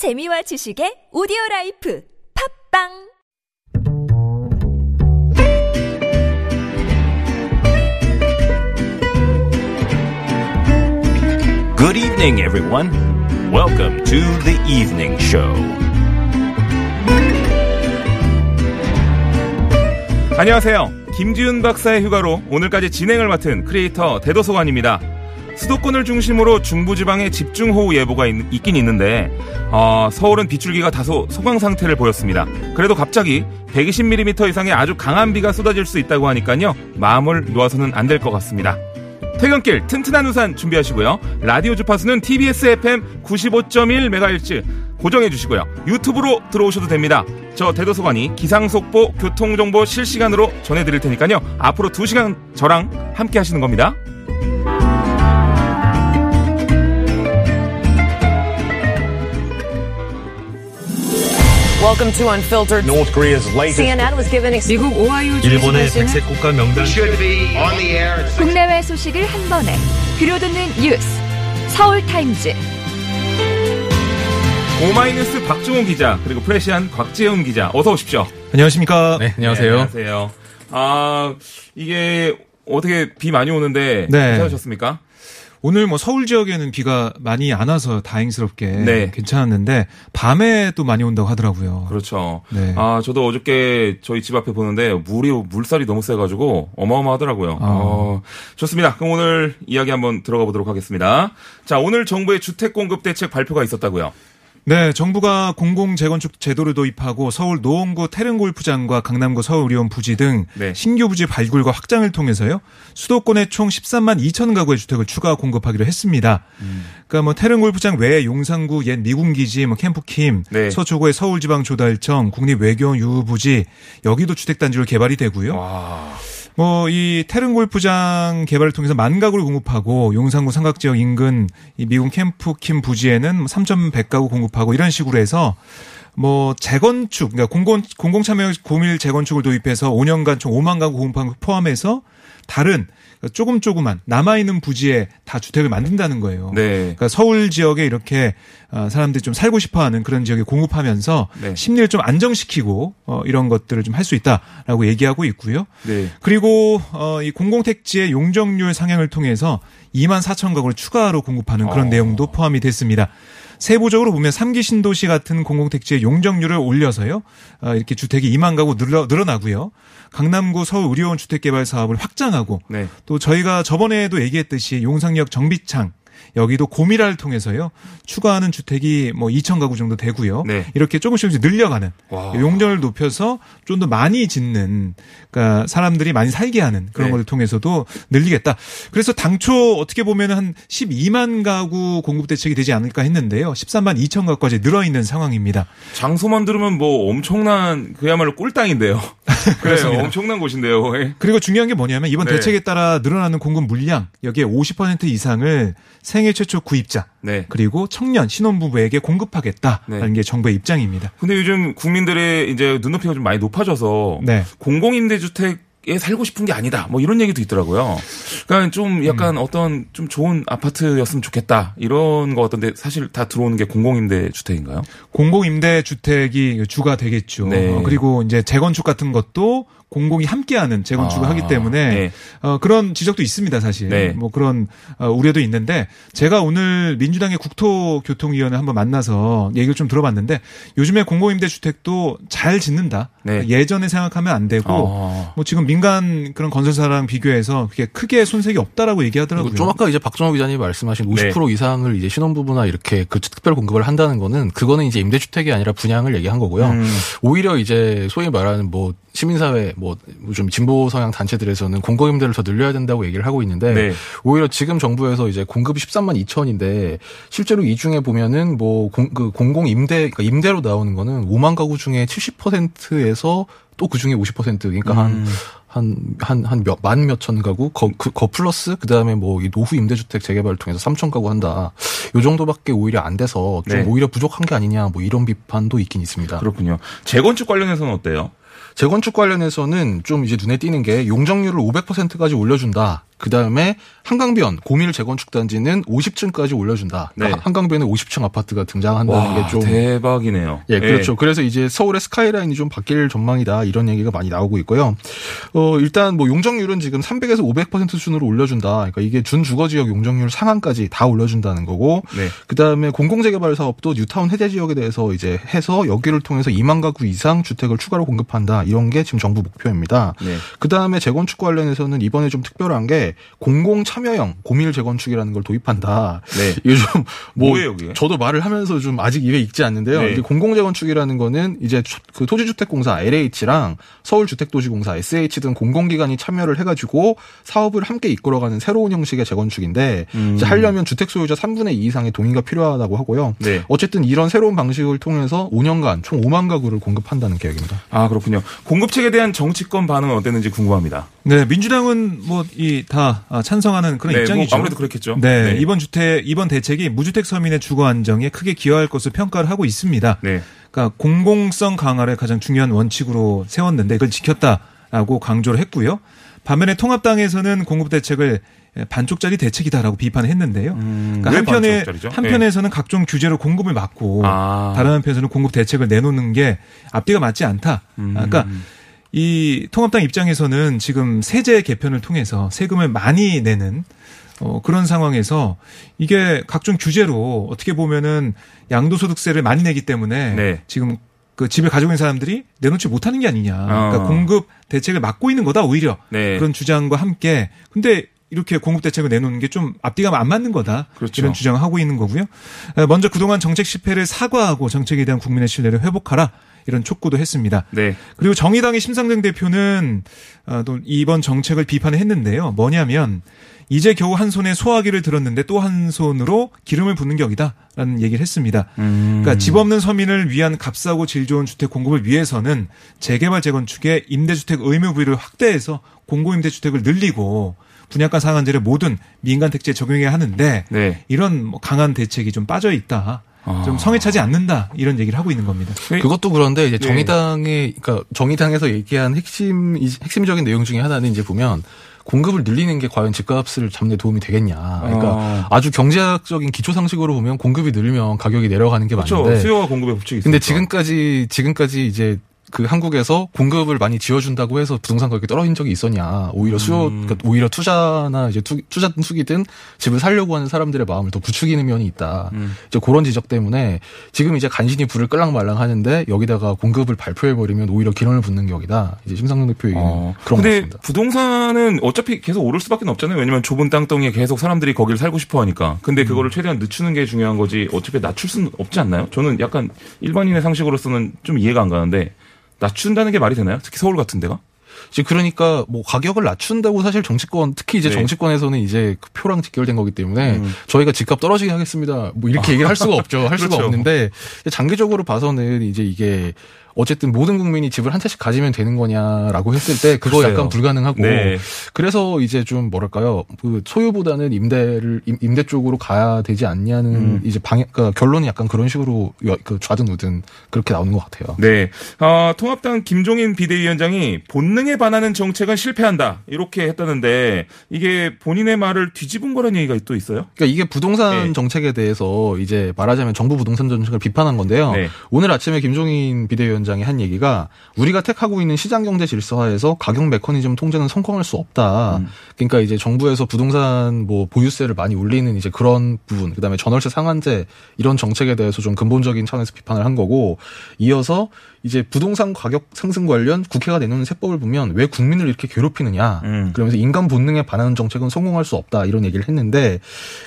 재미와 지식의 오디오 라이프 팟빵 Good evening, everyone. Welcome to the evening show. 안녕하세요. 김지훈 박사의 휴가로 오늘까지 진행을 맡은 크리에이터 대도서관입니다. 수도권을 중심으로 중부지방에 집중호우 예보가 있, 긴 있는데 어, 서울은 빗줄기가 다소 소강 상태를 보였습니다. 그래도 갑자기 120mm 이상의 아주 강한 비가 쏟아질 수 있다고 하니까요. 마음을 놓아서는 안 될 것 같습니다. 퇴근길 튼튼한 우산 준비하시고요. 라디오 주파수는 TBS FM 95.1MHz 고정해 주시고요. 유튜브로 들어오셔도 됩니다. 저 대도서관이 기상속보, 교통정보 실시간으로 전해드릴 테니까요. 앞으로 2시간 저랑 함께 하시는 겁니다. Welcome to Unfiltered. North Korea's latest CNN was given 미국 오하이오 주에 일본의 백색 국가 명단 should be on the air 국내외 소식을 한 번에 들려듣는 뉴스 서울 타임즈 오마이뉴스 박종호 기자 그리고 프레시안 곽재훈 기자 어서 오십시오. 안녕하십니까. 네, 네, 안녕하세요. 아 이게 어떻게 비 많이 오는데 네. 괜찮으셨습니까? 오늘 뭐 서울 지역에는 비가 많이 안 와서 다행스럽게 네. 괜찮았는데 밤에 또 많이 온다고 하더라고요. 그렇죠. 네. 아 저도 어저께 저희 집 앞에 보는데 물이 물살이 너무 세가지고 어마어마하더라고요. 아. 어, 좋습니다. 그럼 오늘 이야기 한번 들어가 보도록 하겠습니다. 자 오늘 정부의 주택 공급 대책 발표가 있었다고요. 네, 정부가 공공 재건축 제도를 도입하고 서울 노원구 태릉 골프장과 강남구 서울의원 부지 등 네. 신규 부지 발굴과 확장을 통해서요. 수도권에 총 13만 2천 가구의 주택을 추가 공급하기로 했습니다. 그러니까 뭐 태릉 골프장 외에 용산구 옛 미군 기지, 뭐 캠프킴, 네. 서초구의 서울지방조달청, 국립외교원 유부지 여기도 주택 단지로 개발이 되고요. 와. 뭐이 태릉 골프장 개발을 통해서 만 가구를 공급하고 용산구 삼각 지역 인근 이 미군 캠프 킴 부지에는 3,100가구 공급하고 이런 식으로 해서 뭐 재건축 그러니까 공공 공공 참여 고밀 재건축을 도입해서 5년간 총 5만 가구 공급한 걸 포함해서 다른 조금 조금만 남아 있는 부지에 다 주택을 만든다는 거예요. 네. 그러니까 서울 지역에 이렇게 어, 사람들이 좀 살고 싶어하는 그런 지역에 공급하면서 네. 심리를 좀 안정시키고 어, 이런 것들을 좀 할 수 있다라고 얘기하고 있고요. 네. 그리고 어, 이 공공택지의 용적률 상향을 통해서 2만 4천 가구를 추가로 공급하는 그런 어. 내용도 포함이 됐습니다. 세부적으로 보면 3기 신도시 같은 공공택지의 용적률을 올려서요. 어, 이렇게 주택이 2만 가구 늘어, 늘어나고요. 강남구 서울 의료원 주택개발 사업을 확장하고 네. 또 저희가 저번에도 얘기했듯이 용상역 정비창 여기도 고미라를 통해서요 추가하는 주택이 뭐 2천 가구 정도 되고요. 네. 이렇게 조금씩 조금씩 늘려가는 와. 용적을 높여서 좀 더 많이 짓는 그러니까 사람들이 많이 살게 하는 그런 네. 것을 통해서도 늘리겠다. 그래서 당초 어떻게 보면 한 12만 가구 공급 대책이 되지 않을까 했는데요. 13만 2천 가구까지 늘어 있는 상황입니다. 장소만 들으면 뭐 엄청난 그야말로 꿀땅인데요. 그래요. 그렇습니다. 엄청난 곳인데요. 예. 그리고 중요한 게 뭐냐면 이번 네. 대책에 따라 늘어나는 공급 물량 여기에 50% 이상을 생애 최초 구입자 네. 그리고 청년 신혼부부에게 공급하겠다라는 네. 게 정부의 입장입니다. 근데 요즘 국민들의 이제 눈높이가 좀 많이 높아져서 네. 공공임대주택 에 살고 싶은 게 아니다. 뭐 이런 얘기도 있더라고요. 그러니까 좀 약간 음. 어떤 좀 좋은 아파트였으면 좋겠다. 이런 거 같던데 사실 다 들어오는 게 공공임대 주택인가요? 공공임대 주택이 주가 되겠죠. 네. 어, 그리고 이제 재건축 같은 것도 공공이 함께하는 재건축을 아, 하기 때문에 네. 어, 그런 지적도 있습니다, 사실. 네. 뭐 그런 어, 우려도 있는데 제가 오늘 민주당의 국토교통위원회 한번 만나서 얘기를 좀 들어봤는데 요즘에 공공임대 주택도 잘 짓는다. 네. 예전에 생각하면 안 되고 아. 뭐 지금 민간 그런 건설사랑 비교해서 그게 크게 손색이 없다라고 얘기하더라고요. 좀 아까 이제 박정호 기자님이 말씀하신 50% 이상을 이제 신혼부부나 이렇게 그 특별 공급을 한다는 거는 그거는 이제 임대주택이 아니라 분양을 얘기한 거고요. 음. 오히려 이제 소위 말하는 뭐 시민사회 뭐 좀 진보 성향 단체들에서는 공공임대를 더 늘려야 된다고 얘기를 하고 있는데 네. 오히려 지금 정부에서 이제 공급이 13만 2천인데 실제로 이 중에 보면은 뭐그 공공 임대 그러니까 임대로 나오는 거는 5만 가구 중에 70%에서 또 그 중에 50% 그러니까 음. 한 한 한 몇 만 몇천 가구 거, 그, 거 플러스 그다음에 뭐 이 노후 임대주택 재개발을 통해서 3천 가구 한다. 요 정도밖에 오히려 안 돼서 좀 네. 오히려 부족한 게 아니냐 뭐 이런 비판도 있긴 있습니다. 그렇군요. 재건축 관련해서는 어때요? 재건축 관련해서는 좀 이제 눈에 띄는 게 용적률을 500%까지 올려준다. 그 다음에 한강변 고밀 재건축 단지는 50층까지 올려준다. 그러니까 네. 한강변에 50층 아파트가 등장한다는 와, 게좀 대박이네요. 예, 그렇죠. 그래서 이제 서울의 스카이라인이 좀 바뀔 전망이다. 이런 얘기가 많이 나오고 있고요. 어, 일단 뭐 용적률은 지금 300에서 500% 수준으로 올려준다. 그러니까 이게 준주거 지역 용적률 상한까지 다 올려준다는 거고. 네. 그 다음에 공공재개발 사업도 뉴타운 해제 지역에 대해서 이제 해서 여기를 통해서 2만 가구 이상 주택을 추가로 공급한다. 이런 게 지금 정부 목표입니다. 네. 그 다음에 재건축 관련해서는 이번에 좀 특별한 게 공공 참여형 고밀 재건축이라는 걸 도입한다. 네. 좀뭐 뭐예요, 그게? 저도 말을 하면서 좀 아직 입에 익지 않는데요. 네. 이게 공공 재건축이라는 거는 이제 초- 그 토지주택공사 LH랑 서울주택도시공사 SH 등 공공기관이 참여를 해가지고 사업을 함께 이끌어가는 새로운 형식의 재건축인데 음. 이제 하려면 주택 소유자 3분의 2 이상의 동의가 필요하다고 하고요. 네. 어쨌든 이런 새로운 방식을 통해서 5년간 총 5만 가구를 공급한다는 계획입니다. 아, 그렇군요. 공급책에 대한 정치권 반응은 어땠는지 궁금합니다. 네, 민주당은 뭐이 다 찬성하는 그런 네, 입장이죠. 뭐 아무래도 그렇겠죠. 네, 네. 이번 주택 이번 대책이 무주택 서민의 주거 안정에 크게 기여할 것으로 평가를 하고 있습니다. 네. 그러니까 공공성 강화를 가장 중요한 원칙으로 세웠는데 이걸 지켰다라고 강조를 했고요. 반면에 통합당에서는 공급 대책을 반쪽짜리 대책이다라고 비판을 했는데요. 음, 그러니까 왜 한편에 반쪽짜리죠? 한편에서는 각종 규제로 공급을 막고 아. 다른 한편에서는 공급 대책을 내놓는 게 앞뒤가 맞지 않다. 음. 그러니까 이 통합당 입장에서는 지금 세제 개편을 통해서 세금을 많이 내는 어, 그런 상황에서 이게 각종 규제로 어떻게 보면은 양도소득세를 많이 내기 때문에 네. 지금 그 집을 가지고 있는 사람들이 내놓지 못하는 게 아니냐. 그러니까 어. 공급 대책을 막고 있는 거다 오히려 네. 그런 주장과 함께 근데 이렇게 공급 대책을 내놓는 게 좀 앞뒤가 안 맞는 거다. 그렇죠. 이런 주장을 하고 있는 거고요. 에, 먼저 그동안 정책 실패를 사과하고 정책에 대한 국민의 신뢰를 회복하라. 이런 촉구도 했습니다. 네. 그리고 정의당의 심상정 대표는 어, 또 이번 정책을 비판을 했는데요. 뭐냐면 이제 겨우 한 손에 소화기를 들었는데 또 한 손으로 기름을 붓는 격이다라는 얘기를 했습니다. 음. 그러니까 집 없는 서민을 위한 값싸고 질 좋은 주택 공급을 위해서는 재개발 재건축의 임대주택 의무 부위를 확대해서 공공임대주택을 늘리고 분양가 상한제를 모든 민간 택지에 적용해야 하는데 네. 이런 뭐 강한 대책이 좀 빠져 있다. 아. 좀 성에 차지 않는다. 이런 얘기를 하고 있는 겁니다. 네. 그것도 그런데 이제 네. 정의당의 그러니까 정의당에서 얘기한 핵심 핵심적인 내용 중에 하나는 이제 보면 공급을 늘리는 게 과연 집값을 잡는 데 도움이 되겠냐. 그러니까 어. 아주 경제학적인 기초 상식으로 보면 공급이 늘면 가격이 내려가는 게 그렇죠. 맞는데 수요와 공급의 법칙이 있습니다. 근데 지금까지 지금까지 이제 그 한국에서 공급을 많이 지어준다고 해서 부동산 가격이 떨어진 적이 있었냐. 오히려 수요, 음. 그러니까 오히려 투자나 이제 투, 투자든 투기든 집을 살려고 하는 사람들의 마음을 더 부추기는 면이 있다. 음. 이제 그런 지적 때문에 지금 이제 간신히 불을 끌랑말랑 하는데 여기다가 공급을 발표해버리면 오히려 기름을 붓는 격이다. 이제 심상정 대표 얘기는 어. 그런 것 근데 같습니다. 부동산은 어차피 계속 오를 수밖에 없잖아요. 왜냐면 좁은 땅덩이에 계속 사람들이 거기를 살고 싶어 하니까. 근데 그거를 최대한 늦추는 게 중요한 거지 어차피 낮출 수는 없지 않나요? 저는 약간 일반인의 상식으로서는 좀 이해가 안 가는데 낮춘다는 게 말이 되나요? 특히 서울 같은 데가? 이제 그러니까 뭐 가격을 낮춘다고 사실 정치권 특히 이제 네. 정치권에서는 이제 그 표랑 직결된 거기 때문에 음. 저희가 집값 떨어지게 하겠습니다. 뭐 이렇게 얘기를 할 수가 없죠. 할 수가 그렇죠. 없는데 장기적으로 봐서는 이제 이게 어쨌든 모든 국민이 집을 한 채씩 가지면 되는 거냐라고 했을 때 그거 글쎄요. 약간 불가능하고 네. 그래서 이제 좀 뭐랄까요 그 소유보다는 임대를 임- 임대 쪽으로 가야 되지 않냐는 음. 이제 방향 그러니까 결론이 약간 그런 식으로 여- 그 좌든 우든 그렇게 나오는 것 같아요. 네. 어, 통합당 김종인 비대위원장이 본능에 반하는 정책은 실패한다. 이렇게 했다는데 이게 본인의 말을 뒤집은 거라는 얘기가 또 있어요? 그러니까 이게 부동산 네. 정책에 대해서 이제 말하자면 정부 부동산 정책을 비판한 건데요. 네. 오늘 아침에 김종인 비대위원 장이 한 얘기가 우리가 택하고 있는 시장 경제 질서하에서 가격 메커니즘 통제는 성공할 수 없다. 음. 그러니까 이제 정부에서 부동산 뭐 보유세를 많이 올리는 이제 그런 부분, 그다음에 전월세 상한제 이런 정책에 대해서 좀 근본적인 차원에서 비판을 한 거고 이어서 이제 부동산 가격 상승 관련 국회가 내놓는 세법을 보면 왜 국민을 이렇게 괴롭히느냐. 음. 그러면서 인간 본능에 반하는 정책은 성공할 수 없다 이런 얘기를 했는데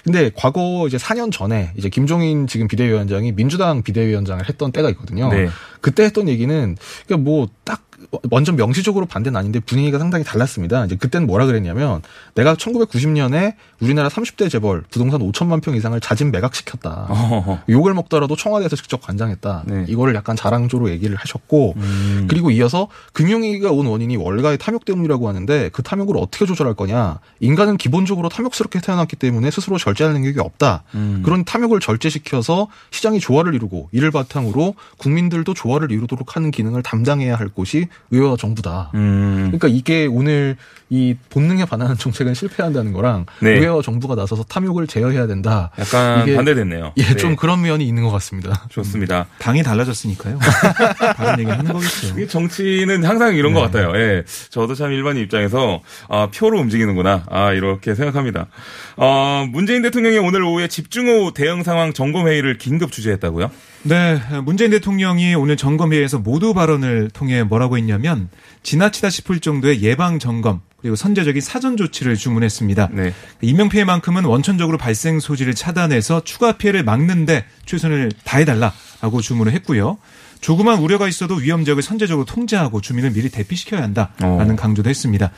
근데 과거 이제 4년 전에 이제 김종인 지금 비대위원장이 민주당 비대위원장을 했던 때가 있거든요. 네. 그때 했던 얘기는 그러니까 뭐딱 완전 명시적으로 반대는 아닌데 분위기가 상당히 달랐습니다. 이제 그때는 뭐라 그랬냐면 내가 1990년에 우리나라 30대 재벌 부동산 5천만 평 이상을 자진 매각시켰다. 어허허. 욕을 먹더라도 청와대에서 직접 관장했다. 네. 이거를 약간 자랑조로 얘기를 하셨고 음. 그리고 이어서 금융위기가 온 원인이 월가의 탐욕 때문이라고 하는데 그 탐욕을 어떻게 조절할 거냐. 인간은 기본적으로 탐욕스럽게 태어났기 때문에 스스로 절제할 능력이 없다. 음. 그런 탐욕을 절제시켜서 시장이 조화를 이루고 이를 바탕으로 국민들도 조화를 이루도록 하는 기능을 담당해야 할 곳이 의회와 정부다. 음. 그러니까 이게 오늘 이 본능에 반하는 정책은 실패한다는 거랑 네. 의회와 정부가 나서서 탐욕을 제어해야 된다. 약간 이게- 반대됐네요. 예, 네. 좀 그런 면이 있는 것 같습니다. 좋습니다. 당이 달라졌으니까요. 다른 얘기 하는 거겠죠. 이게 정치는 항상 이런 것 네. 같아요. 예. 저도 참 일반인 입장에서, 아, 표로 움직이는구나. 아, 이렇게 생각합니다. 어, 문재인 대통령이 오늘 오후에 집중호우 대응 상황 점검회의를 긴급 주재했다고요? 네, 문재인 대통령이 오늘 점검회의에서 모두 발언을 통해 뭐라고 했냐 면 지나치다 싶을 정도의 예방 점검 그리고 선제적인 사전 조치를 주문했습니다. 네. 인명 피해만큼은 원천적으로 발생 소지를 차단해서 추가 피해를 막는데 최선을 다해달라라고 주문을 했고요. 조그만 우려가 있어도 위험 지역을 선제적으로 통제하고 주민을 미리 대피시켜야 한다라는 어. 강조도 했습니다.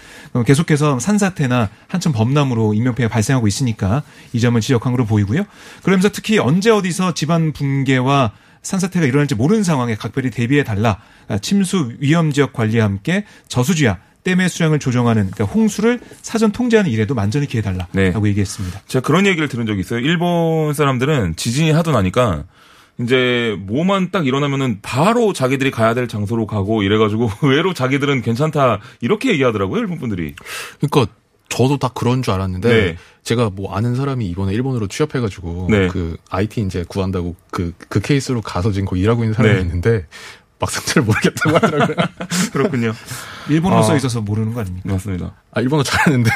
계속해서 산사태나 한참 범람으로 인명피해가 발생하고 있으니까 이 점을 지적한 것으로 보이고요. 그러면서 특히 언제 어디서 집안 붕괴와 산사태가 일어날지 모르는 상황에 각별히 대비해 달라. 아, 침수 위험 지역 관리와 함께 저수지와 댐의 수량을 조정하는 그러니까 홍수를 사전 통제하는 일에도 만전히 기해달라라고 네. 얘기했습니다. 제가 그런 얘기를 들은 적이 있어요. 일본 사람들은 지진이 하도 나니까 이제 뭐만 딱 일어나면은 바로 자기들이 가야 될 장소로 가고 이래가지고 의외로 자기들은 괜찮다 이렇게 얘기하더라고요 일본 분들이. 그러니까 저도 다 그런 줄 알았는데 네. 제가 뭐 아는 사람이 이번에 일본으로 취업해가지고 네. 그 IT 이제 구한다고 그그 케이스로 가서 지금 거기 일하고 있는 사람이 네. 있는데 막상 잘 모르겠다고 하더라고요. 그렇군요. 일본어 아. 써 있어서 모르는 거 아닙니까? 맞습니다. 아 일본어 잘하는데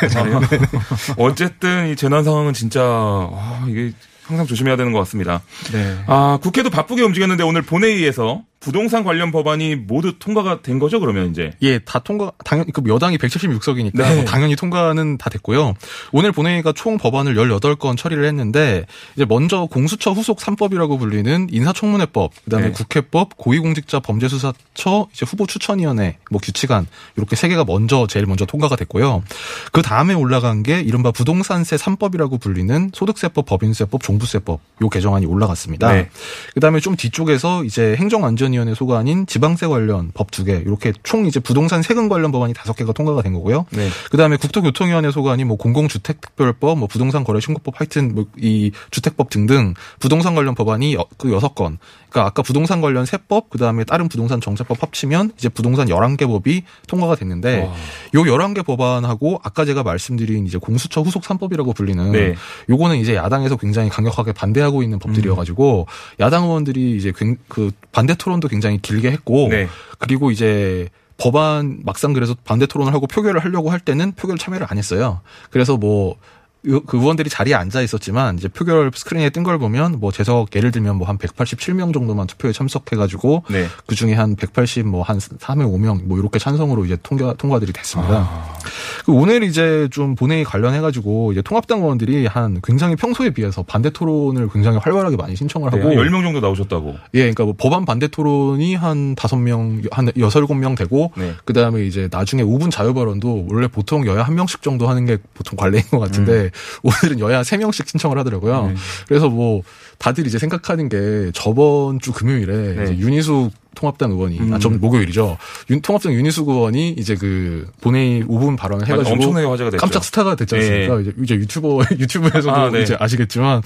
어쨌든 이 재난 상황은 진짜 아, 이게 항상 조심해야 되는 것 같습니다. 네. 아 국회도 바쁘게 움직였는데 오늘 본회의에서 부동산 관련 법안이 모두 통과가 된 거죠 그러면 이제. 예, 다 통과, 당연히, 그 여당이 176석이니까 뭐 네. 당연히 통과는 다 됐고요. 오늘 본회의가 총 법안을 18건 처리를 했는데, 이제 먼저 공수처 후속 3법이라고 불리는 인사청문회법, 그 다음에 네. 국회법, 고위공직자 범죄수사처, 이제 후보 추천위원회, 뭐 규칙안, 이렇게 세 개가 먼저, 제일 먼저 통과가 됐고요. 그 다음에 올라간 게 이른바 부동산세 3법이라고 불리는 소득세법, 법인세법, 종부세법, 요 개정안이 올라갔습니다. 네. 그 다음에 좀 뒤쪽에서 이제 행정안전 위원회 소관인 지방세 관련 법 두 개, 이렇게 총 이제 부동산 세금 관련 법안이 다섯 개가 통과가 된 거고요. 네. 그 다음에 국토교통위원회 소관이 뭐 공공주택특별법, 뭐 부동산 거래 신고법, 하여튼 뭐 이 주택법 등등 부동산 관련 법안이 여- 그 여섯 건. 그러니까 아까 부동산 관련 세법, 그 다음에 다른 부동산 정책법 합치면 이제 부동산 11개 법이 통과가 됐는데 와. 요 11개 법안하고 아까 제가 말씀드린 이제 공수처 후속 3법이라고 불리는 네. 요거는 이제 야당에서 굉장히 강력하게 반대하고 있는 법들이어 가지고 야당 의원들이 이제 굉- 그 반대 토론 도 굉장히 길게 했고 네. 그리고 이제 법안 막상 그래서 반대 토론을 하고 표결을 하려고 할 때는 표결 참여를 안 했어요. 그래서 뭐 의- 그 의원들이 자리에 앉아 있었지만 이제 표결 스크린에 뜬 걸 보면 뭐 재석 예를 들면 뭐 한 187명 정도만 투표에 참석해가지고 네. 그 중에 한 180 뭐 한 3회 5명 뭐 이렇게 찬성으로 이제 통과 통과들이 됐습니다. 아. 그 오늘 이제 좀 본회의 관련해가지고 이제 통합당 의원들이 한 굉장히 평소에 비해서 반대 토론을 굉장히 활발하게 많이 신청을 네, 하고 한 10명 정도 나오셨다고. 예, 그러니까 뭐 법안 반대 토론이 한 다섯 명, 한 여섯 일곱 명 되고, 네. 그 다음에 이제 나중에 5분 자유 발언도 원래 보통 여야 한 명씩 정도 하는 게 보통 관례인 것 같은데 음. 오늘은 여야 세 명씩 신청을 하더라고요. 네. 그래서 뭐 다들 이제 생각하는 게 저번 주 금요일에 네. 이제 윤희숙 통합당 의원이 음. 아, 전 목요일이죠. 윤, 통합당 윤희숙 의원이 이제 그 본회의 5분 발언을 해가지고 엄청나게 화제가 됐죠. 깜짝 스타가 됐지 않습니까? 네. 이제, 이제 유튜버 유튜브에서도 아, 네. 이제 아시겠지만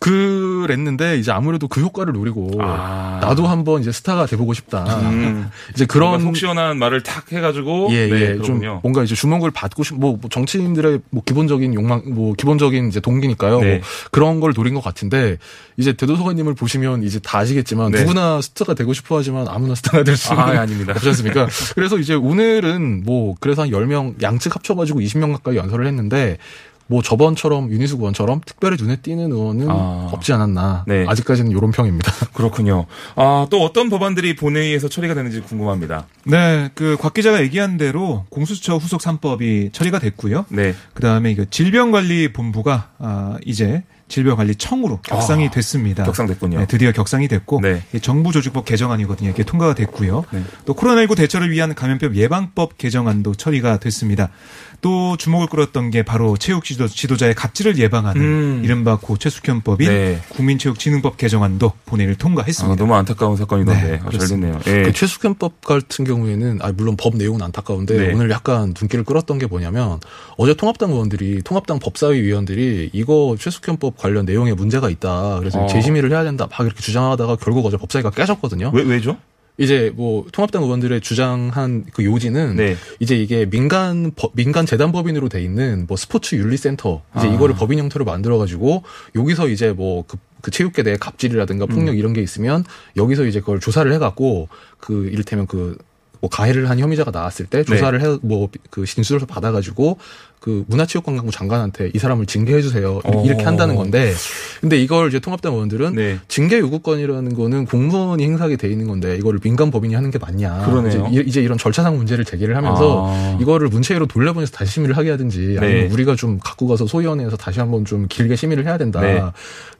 그랬는데 이제 아무래도 그 효과를 노리고 아. 나도 한번 이제 스타가 돼보고 싶다. 음. 이제 그런 속 시원한 말을 탁 해가지고 예, 네, 예, 좀. 뭔가 이제 주목을 받고 싶, 뭐, 뭐 정치인들의 뭐 기본적인 욕망, 뭐 기본적인 이제 동기니까요. 네. 뭐 그런 걸 노린 것 같은데 이제 대도서관님을 보시면 이제 다 아시겠지만 네. 누구나 스타가 되고 싶어 하지만 아무나 스타가 될 수는 아, 아닙니다. 없지 않습니까? 그래서 이제 오늘은 뭐 그래서 한 10명 양측 합쳐가지고 20명 가까이 연설을 했는데 뭐 저번처럼 윤희숙 의원처럼 특별히 눈에 띄는 의원은 아. 없지 않았나. 네. 아직까지는 이런 평입니다. 그렇군요. 아, 또 어떤 법안들이 본회의에서 처리가 되는지 궁금합니다. 네, 그 곽 기자가 얘기한 대로 공수처 후속 3법이 처리가 됐고요. 네. 그다음에 이거 질병관리본부가 아, 이제 질병관리청으로 격상이 아, 됐습니다. 격상됐군요. 네, 드디어 격상이 됐고 네. 이 정부 조직법 개정안이거든요. 이게 통과가 됐고요. 네. 또 코로나19 대처를 위한 감염병 예방법 개정안도 처리가 됐습니다. 또 주목을 끌었던 게 바로 체육 지도, 지도 자의 갑질을 예방하는 음. 이른바 고체숙현법인 네. 국민체육진흥법 개정안도 본회의를 아, 통과했습니다. 너무 안타까운 사건이던데. 네, 아, 잘. 됐네요. 예. 그 최숙현법 같은 경우에는 아 물론 법 내용은 안타까운데 네. 오늘 약간 눈길을 끌었던 게 뭐냐면 어제 통합당 의원들이 통합당 법사위 위원들이 이거 최숙현법 관련 내용에 문제가 있다 그래서 어. 재심의를 해야 된다 막 이렇게 주장하다가 결국 어제 법사위가 깨졌거든요. 왜, 왜죠? 이제 뭐 통합당 의원들의 주장한 그 요지는 네. 이제 이게 민간 법- 민간 재단 법인으로 돼 있는 뭐 스포츠 윤리 센터 이제 아. 이거를 법인 형태로 만들어 가지고 여기서 이제 뭐그 그 체육계 내 갑질이라든가 폭력 음. 이런 게 있으면 여기서 이제 그걸 조사를 해갖고 그 이를테면 그 뭐 가해를 한 혐의자가 나왔을 때 조사를 해뭐그 진술을 받아가지고 그 문화체육관광부 장관한테 이 사람을 징계해 주세요 이렇게 오. 한다는 건데 근데 이걸 이제 통합당 의원들은 네. 징계 요구권이라는 거는 공무원이 행사하게 돼 있는 건데 이거를 민간 법인이 하는 게 맞냐. 그러네요. 이제, 이- 이제 이런 절차상 문제를 제기를 하면서 아. 이거를 문체위로 돌려보내서 다시 심의를 하게 하든지 아니면 네. 우리가 좀 갖고 가서 소위원회에서 다시 한번 좀 길게 심의를 해야 된다. 네.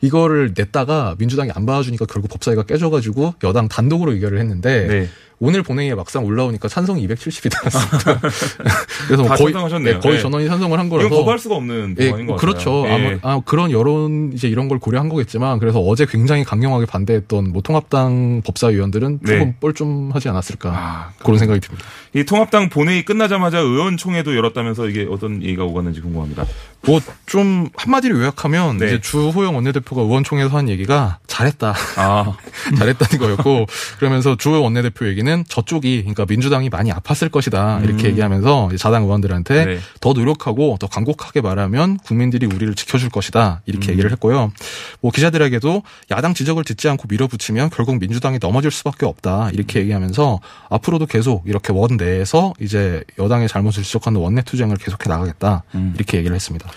이거를 냈다가 민주당이 안 봐주니까 결국 법사위가 깨져가지고 여당 단독으로 의결을 했는데 네. 오늘 본회의에 막상 올라오니까 찬성이 270이 나왔습니다. 그래서 거의 찬성하셨네요. 네, 거의 네. 전원이 찬성을 한 거라서 이건 거부할 수가 없는 예, 같아요. 그렇죠. 예. 아마 아, 그런 여론 이제 이런 걸 고려한 거겠지만 그래서 어제 굉장히 강경하게 반대했던 뭐 통합당 법사위원들은 네. 조금 뻘쭘하지 않았을까 아, 그런 생각이 듭니다. 이 통합당 본회의 끝나자마자 의원총회도 열었다면서 이게 어떤 얘기가 오갔는지 궁금합니다. 뭐 좀 한마디로 요약하면 네. 이제 주호영 원내대표가 의원총회에서 한 얘기가 잘했다. 아, 잘했다는 거였고 그러면서 주호 원내대표 얘기는 저쪽이 그러니까 민주당이 많이 아팠을 것이다 이렇게 얘기하면서 이제 자당 의원들한테 음. 네. 더 노력하고 더 간곡하게 말하면 국민들이 우리를 지켜줄 것이다 이렇게 음. 얘기를 했고요. 뭐 기자들에게도 야당 지적을 듣지 않고 밀어붙이면 결국 민주당이 넘어질 수밖에 없다 이렇게 얘기하면서 앞으로도 계속 이렇게 원 내에서 이제 여당의 잘못을 지적하는 원내 투쟁을 계속해 나가겠다 음. 이렇게 얘기를 했습니다.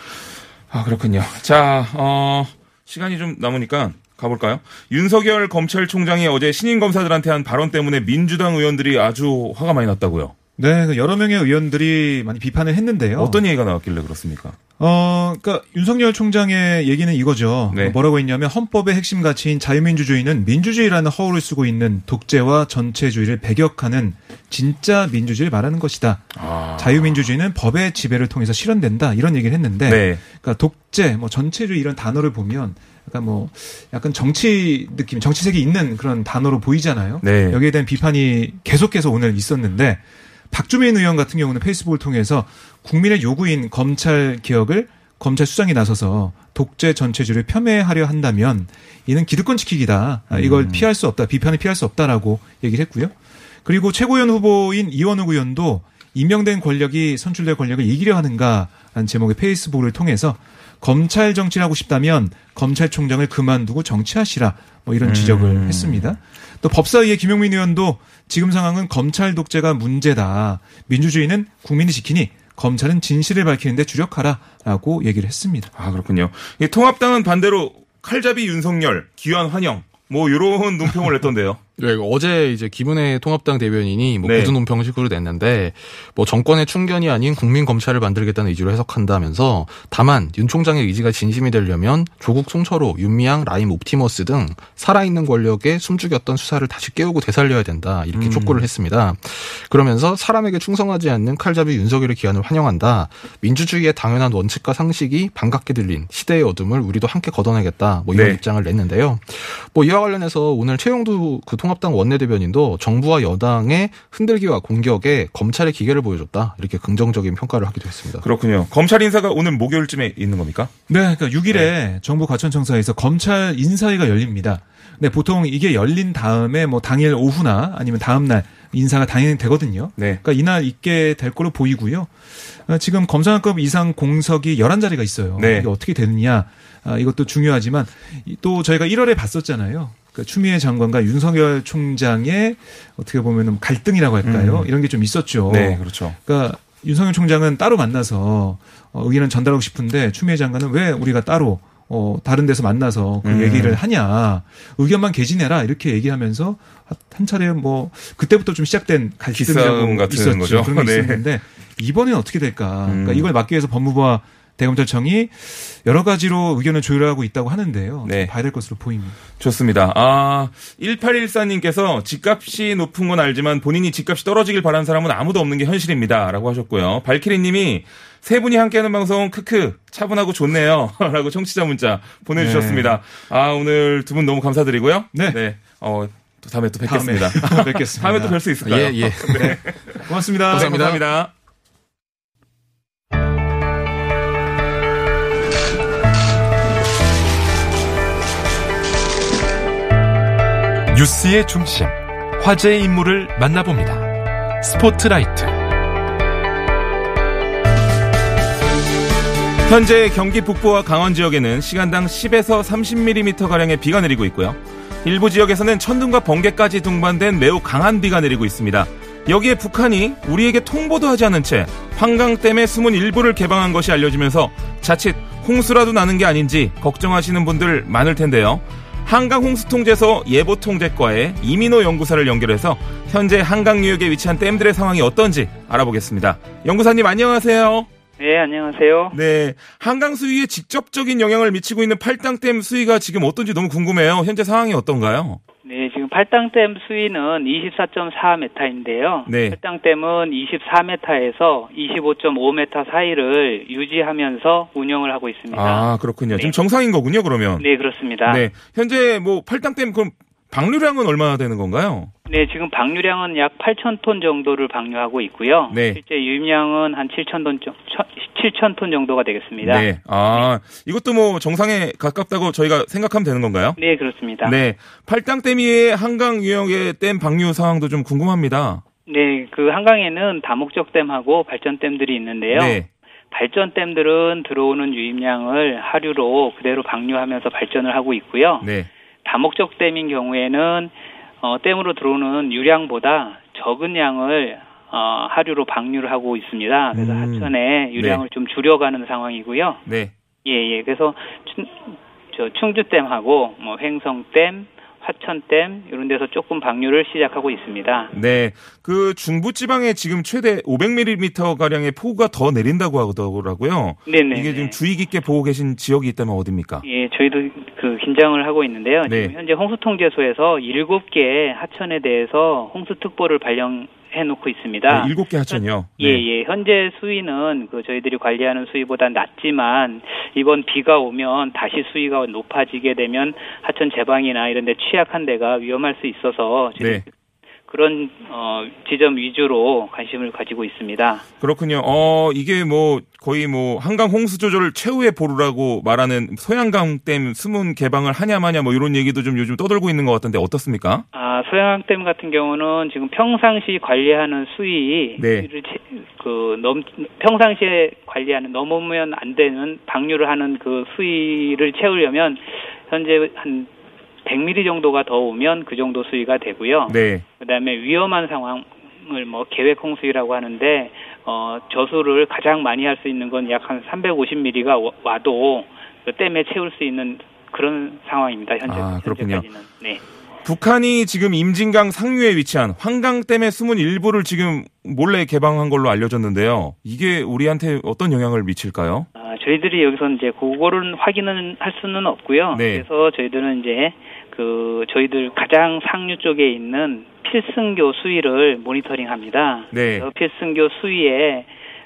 아 그렇군요. 자, 어, 시간이 좀 남으니까 가볼까요? 윤석열 검찰총장이 어제 신임 검사들한테 한 발언 때문에 민주당 의원들이 아주 화가 많이 났다고요. 네, 그 여러 명의 의원들이 많이 비판을 했는데요. 어떤 얘기가 나왔길래 그렇습니까? 어, 그러니까 윤석열 총장의 얘기는 이거죠. 네. 뭐라고 했냐면 헌법의 핵심 가치인 자유민주주의는 민주주의라는 허울을 쓰고 있는 독재와 전체주의를 배격하는 진짜 민주주의를 말하는 것이다. 아, 자유민주주의는 법의 지배를 통해서 실현된다. 이런 얘기를 했는데, 네. 그러니까 독재, 뭐 전체주의 이런 단어를 보면 약간 뭐 약간 정치 느낌, 정치색이 있는 그런 단어로 보이잖아요. 네. 여기에 대한 비판이 계속해서 오늘 있었는데 박주민 의원 같은 경우는 페이스북을 통해서 국민의 요구인 검찰 개혁을 검찰 수장이 나서서 독재 전체주의를 폄훼하려 한다면 이는 기득권 지키기다. 아, 이걸 음. 피할 수 없다. 비판을 피할 수 없다라고 얘기를 했고요. 그리고 최고위원 후보인 이원욱 의원도 임명된 권력이 선출될 권력을 이기려 하는가라는 제목의 페이스북을 통해서 검찰 정치를 하고 싶다면 검찰총장을 그만두고 정치하시라 뭐 이런 지적을 음. 했습니다. 또 법사위의 김용민 의원도 지금 상황은 검찰 독재가 문제다. 민주주의는 국민이 지키니 검찰은 진실을 밝히는데 주력하라라고 얘기를 했습니다. 아 그렇군요. 이 통합당은 반대로 칼잡이 윤석열, 기환 환영, 뭐 요런 논평을 냈던데요. 네, 어제 이제 김은혜 통합당 대변인이 뭐 네. 구두 논평식으로 냈는데 뭐 정권의 충견이 아닌 국민 검찰을 만들겠다는 의지로 해석한다면서 다만 윤 총장의 의지가 진심이 되려면 조국 송철호, 윤미향, 라임 옵티머스 등 살아있는 권력에 숨죽였던 수사를 다시 깨우고 되살려야 된다 이렇게 음. 촉구를 했습니다. 그러면서 사람에게 충성하지 않는 칼잡이 윤석열의 귀환을 환영한다. 민주주의의 당연한 원칙과 상식이 반갑게 들린 시대의 어둠을 우리도 함께 걷어내겠다. 뭐 이런 네. 입장을 냈는데요. 뭐 이와 관련해서 오늘 최형두 그 통 합당 원내대변인도 정부와 여당의 흔들기와 공격에 검찰의 기개를 보여줬다. 이렇게 긍정적인 평가를 하기도 했습니다. 그렇군요. 검찰 인사가 오늘 목요일쯤에 있는 겁니까? 네, 그러니까 6일에 정부 과천청사에서 검찰 인사회가 열립니다. 네, 보통 이게 열린 다음에 뭐 당일 오후나 아니면 다음 날 인사가 당연히 되거든요. 네. 그러니까 이날 있게 될 걸로 보이고요. 어, 지금 검사장급 이상 공석이 11자리가 있어요. 네. 이게 어떻게 되느냐 아, 이것도 중요하지만 이- 또 저희가 1월에 봤었잖아요. 그 추미애 장관과 윤석열 총장의 어떻게 보면 갈등이라고 할까요? 음. 이런 게 좀 있었죠. 네, 그렇죠. 그러니까 윤석열 총장은 따로 만나서 어, 의견을 전달하고 싶은데 추미애 장관은 왜 우리가 따로 어, 다른 데서 만나서 그 음. 얘기를 하냐. 의견만 개진해라. 이렇게 얘기하면서 한 차례 뭐, 그때부터 좀 시작된 갈등이라고 같은 있었죠. 거죠. 그런 게 네. 있었는데, 이번엔 어떻게 될까. 그러니까 음. 이걸 막기 위해서 법무부와 대검찰청이 여러 가지로 의견을 조율하고 있다고 하는데요. 좀 네. 봐야 될 것으로 보입니다. 좋습니다. 아, 1814님께서 집값이 높은 건 알지만 본인이 집값이 떨어지길 바라는 사람은 아무도 없는 게 현실입니다. 라고 하셨고요. 발키리 님이 세 분이 함께하는 방송 크크 차분하고 좋네요. 라고 청취자 문자 보내주셨습니다. 아, 오늘 두 분 너무 감사드리고요. 네. 어, 또 다음에 또 뵙겠습니다. 다음에 뵙겠습니다. 다음에 또 뵐 수 있을까요? 예, 예. 고맙습니다. 감사합니다. 감사합니다. 뉴스의 중심 화제의 인물을 만나봅니다. 스포트라이트. 현재 경기 북부와 강원 지역에는 시간당 10에서 30mm 가량의 비가 내리고 있고요. 일부 지역에서는 천둥과 번개까지 동반된 매우 강한 비가 내리고 있습니다. 여기에 북한이 우리에게 통보도 하지 않은 채 한강댐의 숨은 일부를 개방한 것이 알려지면서 자칫 홍수라도 나는 게 아닌지 걱정하시는 분들 많을 텐데요. 한강 홍수통제소 예보통제과의 이민호 연구사를 연결해서 현재 한강 유역에 위치한 댐들의 상황이 어떤지 알아보겠습니다. 연구사님 안녕하세요. 네, 안녕하세요. 네, 한강 수위에 직접적인 영향을 미치고 있는 팔당댐 수위가 지금 어떤지 너무 궁금해요. 현재 상황이 어떤가요? 팔당댐 수위는 24.4m인데요. 네. 팔당댐은 24m에서 25.5m 사이를 유지하면서 운영을 하고 있습니다. 아, 그렇군요. 네. 지금 정상인 거군요, 그러면. 네, 그렇습니다. 네. 현재 뭐 팔당댐 그럼 방류량은 얼마나 되는 건가요? 네, 지금 방류량은 약 8,000톤 정도를 방류하고 있고요. 네. 실제 유입량은 한 7,000톤 7,000톤 정도가 되겠습니다. 네. 아, 이것도 뭐 정상에 가깝다고 저희가 생각하면 되는 건가요? 네, 그렇습니다. 네. 팔당댐이 한강 유역의 댐 방류 상황도 좀 궁금합니다. 네, 그 한강에는 다목적 댐하고 발전 댐들이 있는데요. 네. 발전 댐들은 들어오는 유입량을 하류로 그대로 방류하면서 발전을 하고 있고요. 네. 다목적 댐인 경우에는 어, 댐으로 들어오는 유량보다 적은 양을 어, 하류로 방류를 하고 있습니다. 그래서 음, 하천의 유량을 좀 줄여가는 상황이고요. 네. 예, 예. 그래서 충, 저 충주댐하고 뭐 횡성댐, 화천댐 이런 데서 조금 방류를 시작하고 있습니다. 네. 그 중부 지방에 지금 최대 500mm 가량의 폭우가 더 내린다고 하더라고요. 네네. 이게 지금 주의 깊게 보고 계신 지역이 있다면 어디입니까? 예, 저희도 그 긴장을 하고 있는데요. 네. 지금 현재 홍수통제소에서 7개 하천에 대해서 홍수특보를 발령 해 놓고 있습니다. 네, 일곱 개 하천이요. 예, 네. 예. 현재 수위는 그 저희들이 관리하는 수위보다 낮지만 이번 비가 오면 다시 수위가 높아지게 되면 하천 제방이나 이런 데 취약한 데가 위험할 수 있어서 네. 그런 어 지점 위주로 관심을 가지고 있습니다. 그렇군요. 어, 이게 뭐 거의 뭐 한강 홍수 조절 최후의 보루라고 말하는 소양강 댐 수문 개방을 하냐 마냐 뭐 이런 얘기도 좀 요즘 떠돌고 있는 것 같은데 어떻습니까? 아, 소양댐 같은 경우는 지금 평상시 관리하는 수위를 네. 채- 그 넘, 평상시에 관리하는 넘으면 안 되는 방류를 하는 그 수위를 채우려면 현재 한 100mm 정도가 더 오면 그 정도 수위가 되고요. 네. 그다음에 위험한 상황 을 뭐 계획 홍수라고 하는데 어 저수를 가장 많이 할 수 있는 건 약 한 350mm가 와도 그 댐에 채울 수 있는 그런 상황입니다. 현재 아, 그렇군요. 현재까지는. 네. 북한이 지금 임진강 상류에 위치한 환강댐의 숨은 일부를 지금 몰래 개방한 걸로 알려졌는데요. 이게 우리한테 어떤 영향을 미칠까요? 아, 저희들이 여기서 이제 그거를 확인은 할 수는 없고요. 네. 그래서 저희들은 이제 그 저희들 가장 상류 쪽에 있는 필승교 수위를 모니터링합니다. 네. 필승교 수위에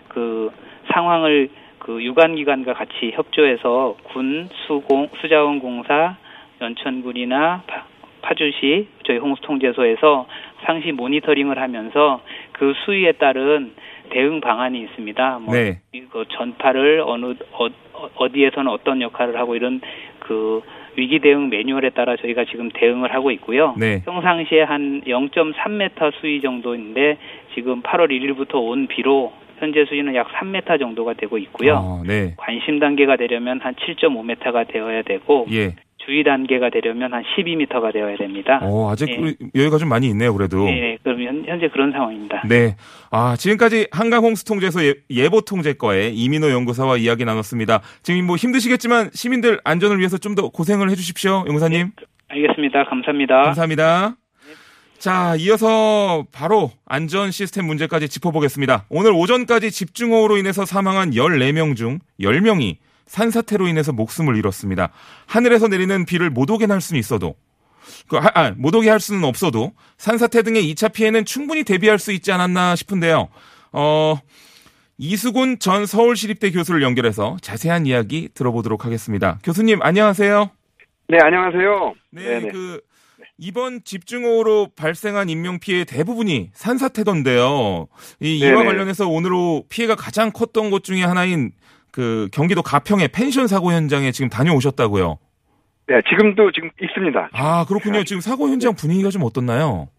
그 상황을 그 유관기관과 같이 협조해서 군, 수공, 수자원공사, 연천군이나 파, 파주시 저희 홍수통제소에서 상시 모니터링을 하면서 그 수위에 따른 대응 방안이 있습니다. 뭐 네. 이거 전파를 어느 어, 어디에서는 어떤 역할을 하고 이런 그 위기 대응 매뉴얼에 따라 저희가 지금 대응을 하고 있고요. 네. 평상시에 한 0.3m 수위 정도인데 지금 8월 1일부터 온 비로 현재 수위는 약 3m 정도가 되고 있고요. 아, 네. 관심 단계가 되려면 한 7.5m가 되어야 되고 예. 주의 단계가 되려면 한 12m가 되어야 됩니다. 어, 아직 네. 우리 여유가 좀 많이 있네요, 그래도. 네, 그럼 현- 현재 그런 상황입니다. 네. 아, 지금까지 한강 홍수 통제소 예, 보 통제과의 이민호 연구사와 이야기 나눴습니다. 지금 뭐 힘드시겠지만 시민들 안전을 위해서 좀 더 고생을 해 주십시오, 연구사님. 알겠습니다. 감사합니다. 감사합니다. 자, 이어서 바로 안전 시스템 문제까지 짚어보겠습니다. 오늘 오전까지 집중호우로 인해서 사망한 14명 중 10명이 산사태로 인해서 목숨을 잃었습니다. 하늘에서 내리는 비를 못 오게 할 수는 있어도 그, 아, 아, 못 오게 할 수는 없어도 산사태 등의 2차 피해는 충분히 대비할 수 있지 않았나 싶은데요. 어, 이수곤 전 서울시립대 교수를 연결해서 자세한 이야기 들어보도록 하겠습니다. 교수님, 안녕하세요. 네, 안녕하세요. 네, 네네. 그 이번 집중호우로 발생한 인명 피해 대부분이 산사태던데요. 이 이와. 관련해서 오늘로 피해가 가장 컸던 곳 중에 하나인 그 경기도 가평의 펜션 사고 현장에 지금 다녀오셨다고요. 네, 지금도 지금 있습니다. 아 그렇군요. 지금 사고 현장 분위기가 좀 어떻나요?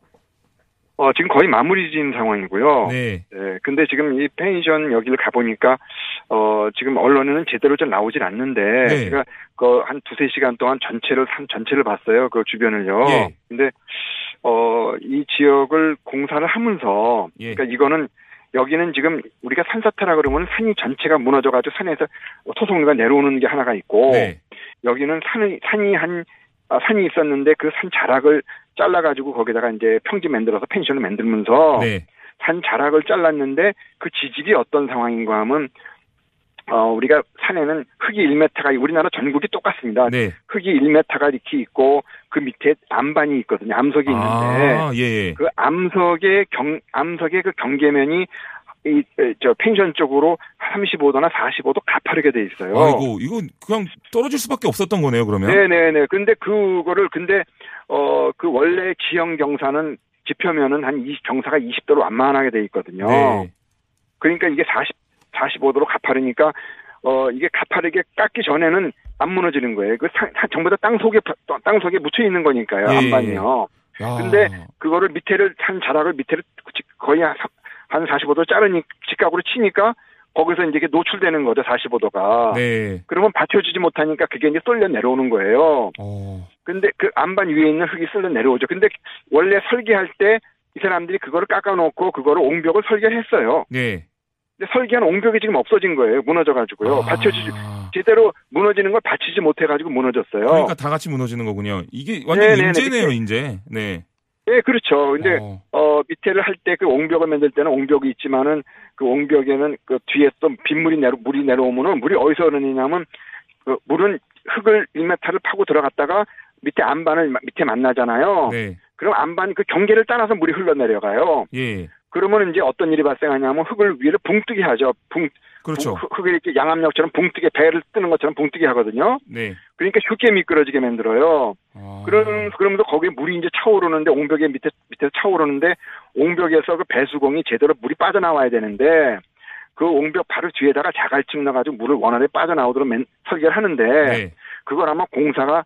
어, 지금 거의 마무리 진 상황이고요. 네. 예, 근데 지금 이 펜션 여기를 가보니까, 어, 지금 언론에는 제대로 좀 나오질 않는데, 네. 제가 그 한 두세 시간 동안 전체를, 산 전체를 봤어요. 그 주변을요. 예. 근데, 어, 이 지역을 공사를 하면서, 예. 그러니까 이거는, 여기는 지금 우리가 산사태라 그러면 산이 전체가 무너져가지고 산에서 토속류가 내려오는 게 하나가 있고, 네. 여기는 산이, 산이 한, 아, 산이 있었는데 그 산 자락을 잘라가지고 거기다가 이제 평지 만들어서 펜션을 만들면서 네. 산 자락을 잘랐는데 그 지질이 어떤 상황인가 하면 어 우리가 산에는 흙이 1m가 우리나라 전국이 똑같습니다. 네. 흙이 1m가 이렇게 있고 그 밑에 암반이 있거든요. 암석이 있는데 아, 예, 예. 그 암석의 경 암석의 그 경계면이 이 저 펜션 쪽으로 35도나 45도 가파르게 돼 있어요. 아이고, 이거 그냥 떨어질 수밖에 없었던 거네요, 그러면. 네네네. 근데 그거를 근데 어 그 원래 지형 경사는 지표면은 한 20, 경사가 20도로 완만하게 돼 있거든요. 네. 그러니까 이게 40 45도로 가파르니까 어 이게 가파르게 깎기 전에는 안 무너지는 거예요. 그 상, 상- 전부 다 땅 속에 파- 땅 속에 묻혀 있는 거니까요. 예, 안반이요. 야. 근데 그거를 밑에를 산 자락을 밑에를 직- 거의 한, 한 45도 자르니 직각으로 치니까 거기서 이제 이게 노출되는 거죠. 45도가. 네. 그러면 받쳐주지 못하니까 그게 이제 쏠려 내려오는 거예요. 어. 근데 그 안반 위에 있는 흙이 쓸려 내려오죠. 근데 원래 설계할 때 이 사람들이 그거를 깎아놓고 그거를 옹벽을 설계를 했어요. 네. 설계한 옹벽이 지금 없어진 거예요. 무너져가지고요. 아. 받쳐주지 제대로 무너지는 걸 받치지 못해가지고 무너졌어요. 그러니까 다 같이 무너지는 거군요. 이게 완전 네네네. 인재네요, 그게- 인재. 네. 네, 그렇죠. 근데 어. 어, 밑에를 할 때 그 옹벽을 만들 때는 옹벽이 있지만은 그 옹벽에는 그 뒤에 또 빗물이 내려 물이 내려오면은 물이 어디서 흐르느냐면 그 물은 흙을 1m를 파고 들어갔다가 밑에 안반을 마- 밑에 만나잖아요. 네. 그럼 안반 그 경계를 따라서 물이 흘러내려가요. 예. 그러면 이제 어떤 일이 발생하냐면 흙을 위를 붕뜨게 하죠. 붕, 그렇죠. 붕- 흙을 이렇게 양압력처럼 붕뜨게 배를 뜨는 것처럼 붕뜨게 하거든요. 네. 그러니까 쉽게 미끄러지게 만들어요. 아. 그런 그러면서 거기에 물이 이제 차오르는데 옹벽의 밑에 밑에 차오르는데 옹벽에서 그 배수공이 제대로 물이 빠져나와야 되는데 그 옹벽 바로 뒤에다가 자갈층 넣어가지고 물을 원활히 빠져나오도록 맨, 설계를 하는데 네. 그걸 아마 공사가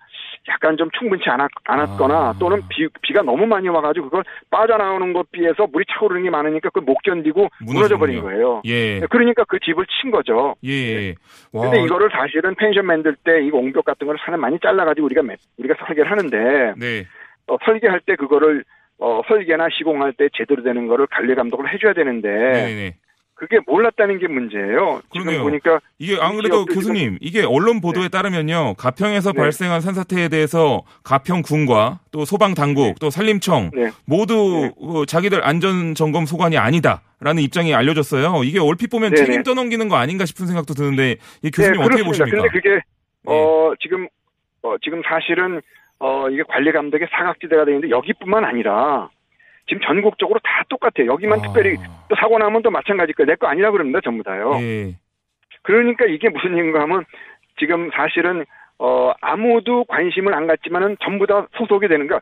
약간 좀 충분치 않았, 않았거나 아. 또는 비, 비가 너무 많이 와가지고 그걸 빠져나오는 것 비해서 물이 차오르는 게 많으니까 그걸 못 견디고 무너져 버린. 거예요. 예. 그러니까 그 집을 친 거죠. 예. 예. 와. 근데 이거를 사실은 펜션 만들 때 이 옹벽 같은 걸 산을 많이 잘라가지고 우리가 매- 우리가 설계를 하는데 네. 어, 설계할 때 그거를 어, 설계나 시공할 때 제대로 되는 거를 관리 감독을 해줘야 되는데 네. 네. 그게 몰랐다는 게 문제예요. 그러네요. 지금 보니까 이게 안 그래도 교수님 이게 언론 보도에 따르면요 가평에서 네. 발생한 산사태에 대해서 가평군과 또 소방 당국 또 산림청 네. 모두 어, 자기들 안전 점검 소관이 아니다라는 입장이 알려졌어요. 이게 얼핏 보면. 책임 떠넘기는 거 아닌가 싶은 생각도 드는데 이 교수님 네, 어떻게. 보십니까? 근데 그게 어 지금 어 지금 사실은 어 이게 관리 감독의 사각지대가 되는데 여기뿐만 아니라 지금 전국적으로 다 똑같아요. 여기만 아. 특별히 또 사고 나면 또 마찬가지일 거예요. 내거 아니라 그럽니다. 전부 다요. 예. 그러니까 이게 무슨 얘기인가 하면 지금 사실은 어 아무도 관심을 안 갖지만은 전부 다 소속이 되는 거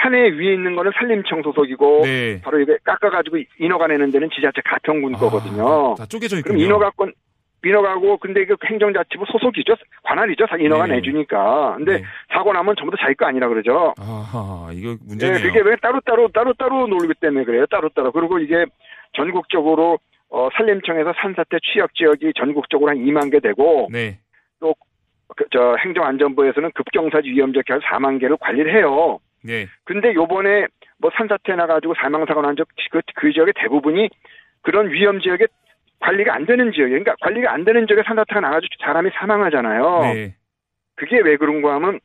산에 위에 있는 거는 산림청 소속이고 네. 바로 이게 깎아가지고 인허가 내는 데는 지자체 가평군 거거든요. 아, 다 쪼개져 그럼 있군요. 인허가권 인허가고 근데 그 행정자치부 소속이죠. 관할이죠. 다 인허가 네. 내주니까. 근데 네. 사고 나면 전부 다 자기 거 아니라 그러죠. 아하 이거 네, 문제네요. 그게 왜 따로 따로 따로 따로 놀기 때문에 그래요. 따로 따로. 그리고 이게 전국적으로 어, 산림청에서 산사태 취약 지역이 전국적으로 한 2만 개 되고 네. 그, 저 행정안전부에서는 급경사지 위험적 해서 4만 개를 관리를 해요. 네. 근데 요번에 뭐 산사태 나가지고 사망사고 난 적, 그, 그 지역의 대부분이 그런 위험 지역에 관리가 안 되는 지역이에요. 그러니까 관리가 안 되는 지역에 산사태가 나가지고 사람이 사망하잖아요. 네. 그게 왜 그런가 하면,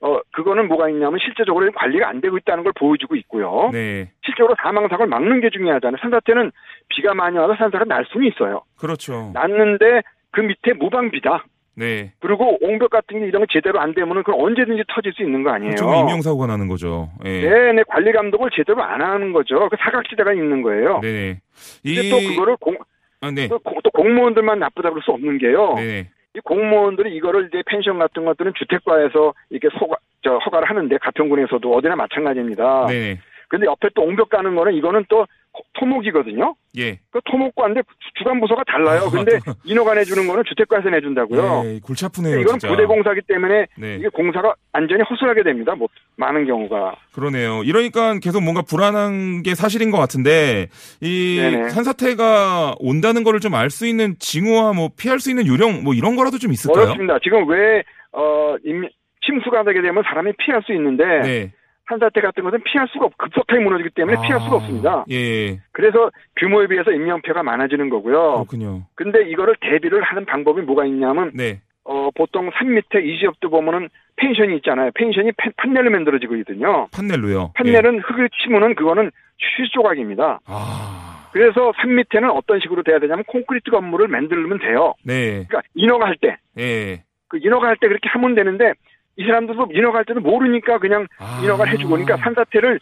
어, 그거는 뭐가 있냐면 실제적으로 관리가 안 되고 있다는 걸 보여주고 있고요. 네. 실제로 사망 사고를 막는 게 중요하잖아요. 산사태는 비가 많이 와서 산사가 날 수는 있어요. 그렇죠. 났는데 그 밑에 무방비다. 네. 그리고 옹벽 같은 게 이런 거 제대로 안 되면은 그건 언제든지 터질 수 있는 거 아니에요. 그쪽으로 인명사고가 나는 거죠. 예. 네, 네, 관리 감독을 제대로 안 하는 거죠. 그 사각지대가 있는 거예요. 네네. 근데 또 그거를 공, 아, 네. 또, 공- 또 공무원들만 나쁘다 그럴 수 없는 게요. 네네. 이 공무원들이 이거를 이제 펜션 같은 것들은 주택과에서 이렇게 소가, 저, 허가를 하는데 가평군에서도 어디나 마찬가지입니다. 네네. 근데 옆에 또 옹벽 가는 거는 이거는 또 토목이거든요. 예. 그 토목과 인데 주간 부서가 달라요. 근데 인허가 내주는 거는 주택과에서 내준다고요. 예, 골치 아프네요. 이건 진짜. 부대 공사기 때문에 네. 이게 공사가 완전히 허술하게 됩니다. 뭐 많은 경우가. 그러네요. 이러니까 계속 뭔가 불안한 게 사실인 것 같은데 이 네네. 산사태가 온다는 거를 좀 알 수 있는 징후와 뭐 피할 수 있는 요령 뭐 이런 거라도 좀 있을까요? 어렵습니다. 지금 왜 어, 임- 침수가 되게 되면 사람이 피할 수 있는데 네. 산사태 같은 것은 피할 수가 없, 급속하게 무너지기 때문에 피할 수가 아, 없습니다. 예. 그래서 규모에 비해서 인명피해가 많아지는 거고요. 그렇군요. 근데 이거를 대비를 하는 방법이 뭐가 있냐면 네. 어, 보통 산 밑에 이 지역도 보면은 펜션이 있잖아요. 펜션이 판- 판넬로 만들어지거든요. 판넬로요. 예. 판넬은 흙을 치면은 그거는 휴지 조각입니다. 아. 그래서 산 밑에는 어떤 식으로 돼야 되냐면 콘크리트 건물을 만들면 돼요. 네. 그러니까 인허가 할 때, 예. 그 인허가 할 때 그렇게 하면 되는데 이 사람들도 할 때도 모르니까 그냥 아. 인허가를 해주고 그러니까 산사태를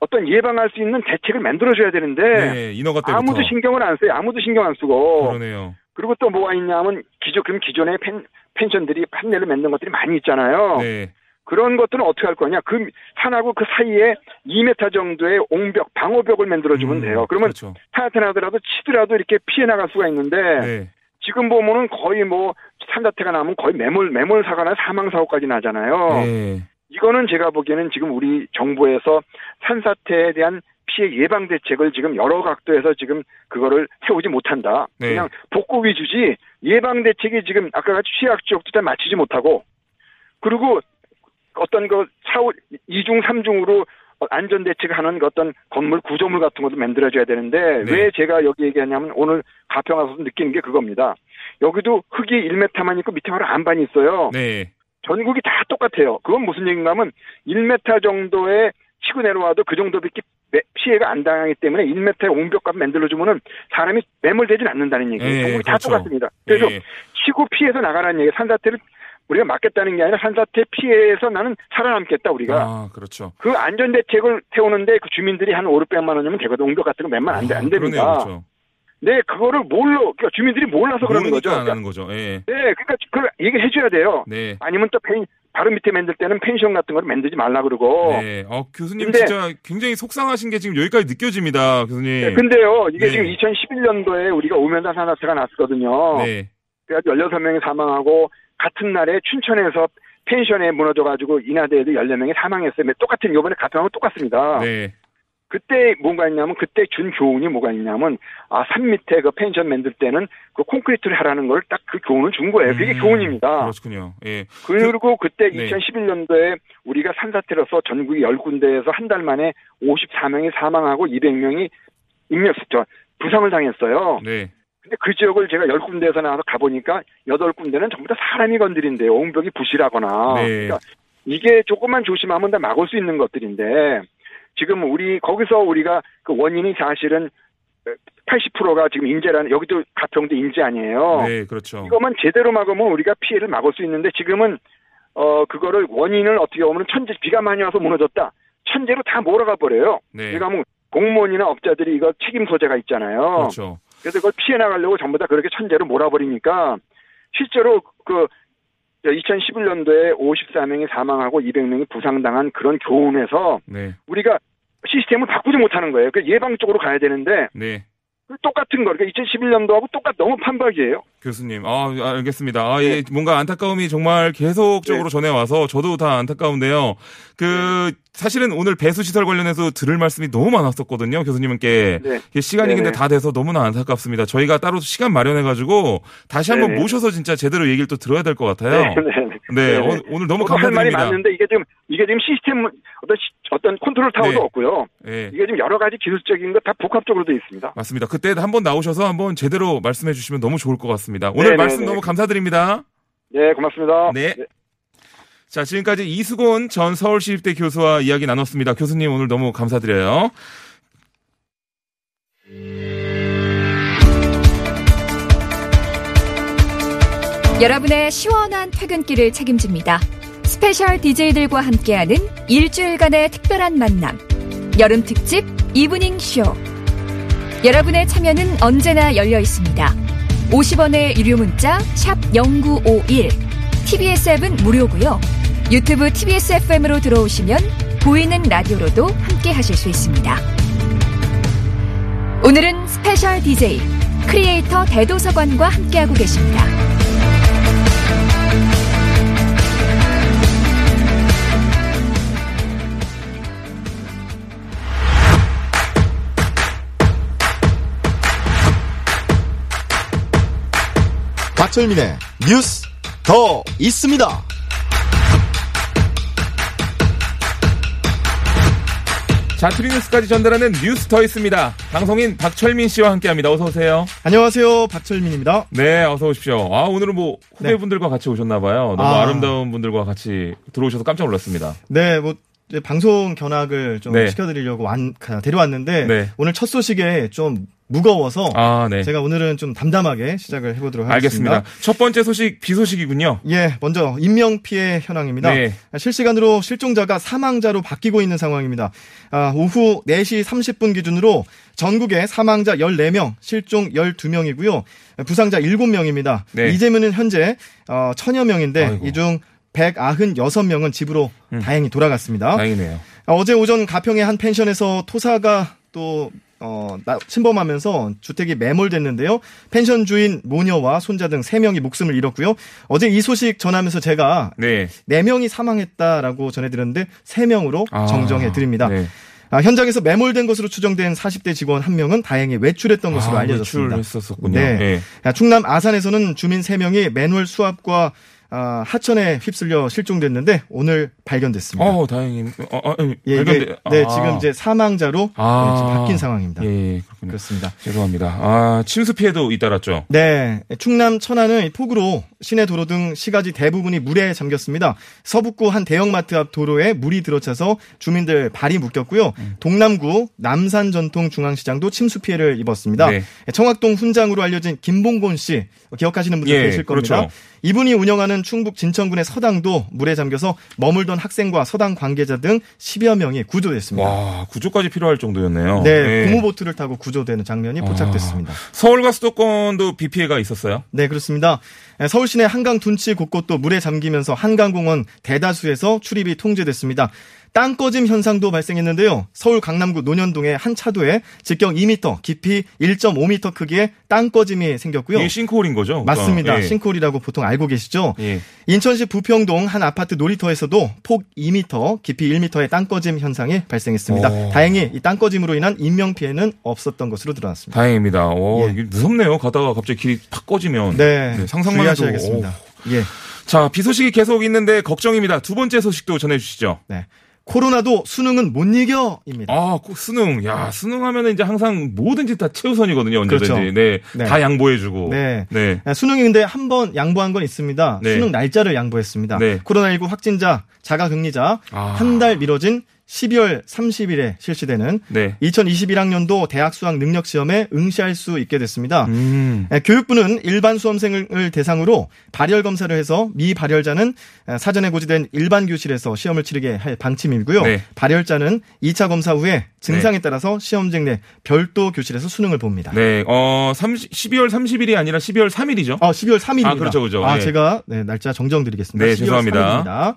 어떤 예방할 수 있는 대책을 만들어줘야 되는데 네. 인허가 때부터. 아무도 신경을 안 써요. 아무도 신경 안 쓰고 그러네요. 그리고 또 뭐가 있냐면 기존 그럼 기존의 펜, 펜션들이 판넬을 만든 것들이 많이 있잖아요. 네. 그런 것들은 어떻게 할 거냐? 그 산하고 그 사이에 2m 정도의 옹벽, 방호벽을 만들어주면 음, 돼요. 그러면 그렇죠. 산사태 나더라도 치더라도 이렇게 피해 나갈 수가 있는데 네. 지금 보면은 거의 뭐 산사태가 나면 거의 매몰 매몰 사고나 사망 사고까지 나잖아요. 네. 이거는 제가 보기에는 지금 우리 정부에서 산사태에 대한 피해 예방 대책을 지금 여러 각도에서 지금 그거를 세우지 못한다. 네. 그냥 복구 위주지 예방 대책이 지금 아까 같이 취약 지역도 다 맞추지 못하고 그리고 어떤 그 사후 이중삼중으로 안전 대책하는 그 어떤 건물 구조물 같은 것도 만들어줘야 되는데 네. 왜 제가 여기 얘기하냐면 오늘 가평 와서 느끼는 게 그겁니다. 여기도 흙이 1m만 있고 밑에 바로 안반이 있어요. 네. 전국이 다 똑같아요. 그건 무슨 얘기인가 하면 1m 정도의 치고 내려와도 그 정도밖에 매- 피해가 안 당하기 때문에 1m의 옹벽값 만들어주면은 사람이 매몰되진 않는다는 얘기예요. 예, 전국이 다 그렇죠. 똑같습니다. 그래서 예. 치고 피해서 나가라는 얘기 산사태를 우리가 막겠다는 게 아니라 산사태 피해에서 나는 살아남겠다 우리가. 아, 그렇죠. 그 안전 대책을 세우는데 그 주민들이 한 5, 600만 원이면 되거든. 옹벽 같은 거 몇만 안, 돼, 안 아, 됩니다. 그러네요. 그렇죠. 네, 그거를 몰라. 그러니까 주민들이 몰라서 그러는 거죠. 안 하는 거죠. 예. 네, 그러니까 그걸 얘기를 해줘야 돼요. 네. 아니면 또 펜, 바로 밑에 만들 때는 펜션 같은 걸 만들지 말라 그러고. 네. 어, 교수님 근데- 진짜 굉장히 속상하신 게 지금 여기까지 느껴집니다. 교수님. 네, 근데요, 이게 네. 지금 2011년도에 우리가 오면산 산사태가 났거든요. 네. 그래가지고 16명이 사망하고 같은 날에 춘천에서 펜션에 무너져가지고 인하대에도 14명이 사망했어요. 똑같은 요번에 가평하고 똑같습니다. 네. 그때 뭔가 있냐면 그때 준 교훈이 뭐가 있냐면 아산 밑에 그 펜션 만들 때는 그 콘크리트를 하라는 걸 딱 그 교훈을 준 거예요. 그게 음, 교훈입니다. 그렇군요. 예. 그리고 그 때 네. 2011년도에 우리가 산사태로서 전국이 10군데에서 한 달 만에 54명이 사망하고 200명이 인명 저 부상을 당했어요. 네. 근데 그 지역을 제가 10군데에서 나와서 가보니까 8군데는 전부 다 사람이 건드린대요. 옹벽이 부실하거나. 네. 그러니까 이게 조금만 조심하면 다 막을 수 있는 것들인데 지금 우리 거기서 우리가 그 원인이 사실은 80%가 지금 인재라는 여기도 가평도 인재 아니에요. 네, 그렇죠. 이것만 제대로 막으면 우리가 피해를 막을 수 있는데 지금은 어 그거를 원인을 어떻게 보면 천재 비가 많이 와서 무너졌다. 천재로 다 몰아가 버려요. 네. 그러니까 뭐 공무원이나 업자들이 이거 책임 소재가 있잖아요. 그렇죠. 그래서 그걸 피해 나가려고 전부 다 그렇게 천재로 몰아버리니까 실제로 그 2011년도에 54명이 사망하고 200명이 부상당한 그런 교훈에서 네. 우리가 시스템을 바꾸지 못하는 거예요. 그 예방 쪽으로 가야 되는데 네. 똑같은 거. 그러니까 2011년도하고 똑같 너무 판박이에요. 교수님, 아, 알겠습니다. 아, 예, 뭔가 안타까움이 정말 계속적으로 전해 와서 저도 다 안타까운데요. 그, 사실은 오늘 배수 시설 관련해서 들을 말씀이 너무 많았었거든요, 교수님께. 네. 시간이 네네. 근데 다 돼서 너무나 안타깝습니다. 저희가 따로 시간 마련해 가지고 다시 한번 네네. 모셔서 진짜 제대로 얘기를 또 들어야 될 것 같아요. 네, 오- 오늘 너무 저도 할 말이 감사드립니다. 많은데 이게 지금 이게 지금 시스템 어떤 시- 어떤 컨트롤 타워도 네. 없고요. 예. 이게 지금 여러 가지 기술적인 것 다 복합적으로 돼 있습니다. 맞습니다. 그때 한번 나오셔서 한번 제대로 말씀해 주시면 너무 좋을 것 같습니다. 오늘. 말씀 너무 감사드립니다. 네, 고맙습니다. 네. 자, 지금까지 이수곤 전 서울시립대 교수와 이야기 나눴습니다. 교수님 오늘 너무 감사드려요. 여러분의 시원한 퇴근길을 책임집니다. special DJ들과 함께하는 일주일간의 특별한 만남. 여름 특집 이브닝 쇼. 여러분의 참여는 언제나 열려 있습니다. 50원의 유료 문자 샵 0951. TBS 앱은 무료고요. 유튜브 TBS FM으로 들어오시면 보이는 라디오로도 함께 하실 수 있습니다. 오늘은 special DJ creator 대도서관과 함께하고 계십니다. 박철민의 뉴스 더 있습니다. 자, 트리뉴스까지 전달하는 뉴스 더 있습니다. 방송인 박철민 씨와 함께합니다. 어서 오세요. 안녕하세요, 박철민입니다. 네, 어서 오십시오. 아, 오늘은 뭐 후배분들과 같이 오셨나봐요. 너무 아. 아. 름다운 분들과 같이 들어오셔서 깜짝 놀랐습니다. 네, 뭐 방송 견학을 좀 네. 시켜드리려고 완, 가- 데려왔는데 네. 오늘 첫 소식에 좀 무거워서 아, 네. 제가 오늘은 좀 담담하게 시작을 해보도록 하겠습니다. 알겠습니다. 첫 번째 소식 비 소식이군요. 예, 먼저 인명 피해 현황입니다. 네. 실시간으로 실종자가 사망자로 바뀌고 있는 상황입니다. 아, 오후 4시 30분 기준으로 전국에 사망자 14명, 실종 12명이고요. 부상자 7명입니다. 네. 이재민은 현재 어, 천여 명인데. 이 중 196명은 집으로 다행히 돌아갔습니다. 음. 다행이네요. 어, 어제 오전 가평의 한 펜션에서 토사가 또 어, 나- 침범하면서 주택이 매몰됐는데요. 펜션 주인 모녀와 손자 등 3명이 목숨을 잃었고요. 어제 이 소식 전하면서 제가 네. 4명이 사망했다라고 전해드렸는데 3명으로 아, 정정해 드립니다. 네. 아, 현장에서 매몰된 것으로 추정된 40대 직원 1명은 다행히 외출했던 것으로 아, 알려졌습니다. 외출했었군요. 네. 예. 아, 충남 아산에서는 주민 3명이 맨홀 수압과 아, 하천에 휩쓸려 실종됐는데 오늘 발견됐습니다. 어, 다행히. 어, 어, 예, 발견돼. 네, 아. 지금 이제 사망자로 아. 네, 지금 바뀐 상황입니다. 예, 예, 그렇군요. 그렇습니다. 죄송합니다. 아, 침수 피해도 잇따랐죠. 네, 충남 천안은 이 폭우로 시내 도로 등 시가지 대부분이 물에 잠겼습니다. 서북구 한 대형마트 앞 도로에 물이 들어차서 주민들 발이 묶였고요. 음. 동남구 남산 전통 중앙시장도 침수 피해를 입었습니다. 네. 청학동 훈장으로 알려진 김봉곤 씨 기억하시는 분들 예, 계실 겁니다. 그렇죠. 이분이 운영하는 충북 진천군의 서당도 물에 잠겨서 머물던 학생과 서당 관계자 등 10여 명이 구조됐습니다. 와, 구조까지 필요할 정도였네요. 네, 예. 고무보트를 타고 구조되는 장면이 포착됐습니다. 서울과 수도권도 비 피해가 있었어요? 네, 그렇습니다. 서울 시내 한강 둔치 곳곳도 물에 잠기면서 한강공원 대다수에서 출입이 통제됐습니다. 땅 꺼짐 현상도 발생했는데요. 서울 강남구 논현동의 한 차도에 직경 2m, 깊이 1.5m 크기의 땅 꺼짐이 생겼고요. 이게 싱크홀인 거죠? 맞습니다. 예. 싱크홀이라고 보통 알고 계시죠? 예. 인천시 부평동 한 아파트 놀이터에서도 폭 2m, 깊이 1m의 땅 꺼짐 현상이 발생했습니다. 오. 다행히 이 땅 꺼짐으로 인한 인명 피해는 없었던 것으로 드러났습니다. 다행입니다. 오, 예. 이게 무섭네요. 가다가 갑자기 길이 팍 꺼지면. 네, 상상만 해도. 주의하셔야겠습니다. 오. 예. 자, 비 소식이 계속 있는데 걱정입니다. 두 번째 소식도 전해 주시죠. 네. 코로나도 수능은 못 이겨입니다. 아, 꼭 수능. 야, 수능 하면은 이제 항상 뭐든지 다 최우선이거든요. 언제든지. 그렇죠. 네. 네. 다 양보해주고. 네. 네. 아, 수능이 근데 한 번 양보한 건 있습니다. 네. 수능 날짜를 양보했습니다. 네. 코로나19 확진자, 자가격리자 아. 한달 미뤄진 12월 30일에 실시되는 네. 2021학년도 대학 수학 능력 시험에 응시할 수 있게 됐습니다. 음. 에, 교육부는 일반 수험생을 대상으로 발열 검사를 해서 미 발열자는 에, 사전에 고지된 일반 교실에서 시험을 치르게 할 방침이고요. 네. 발열자는 2차 검사 후에 증상에 따라서 시험장 내 별도 교실에서 수능을 봅니다. 네. 어, 30, 12월 30일이 아니라 12월 3일이죠. 어, 12월 3일입니다. 아, 그렇죠, 그렇죠. 아, 네. 제가 네, 날짜 정정 드리겠습니다. 네, 12월 죄송합니다. 3일입니다.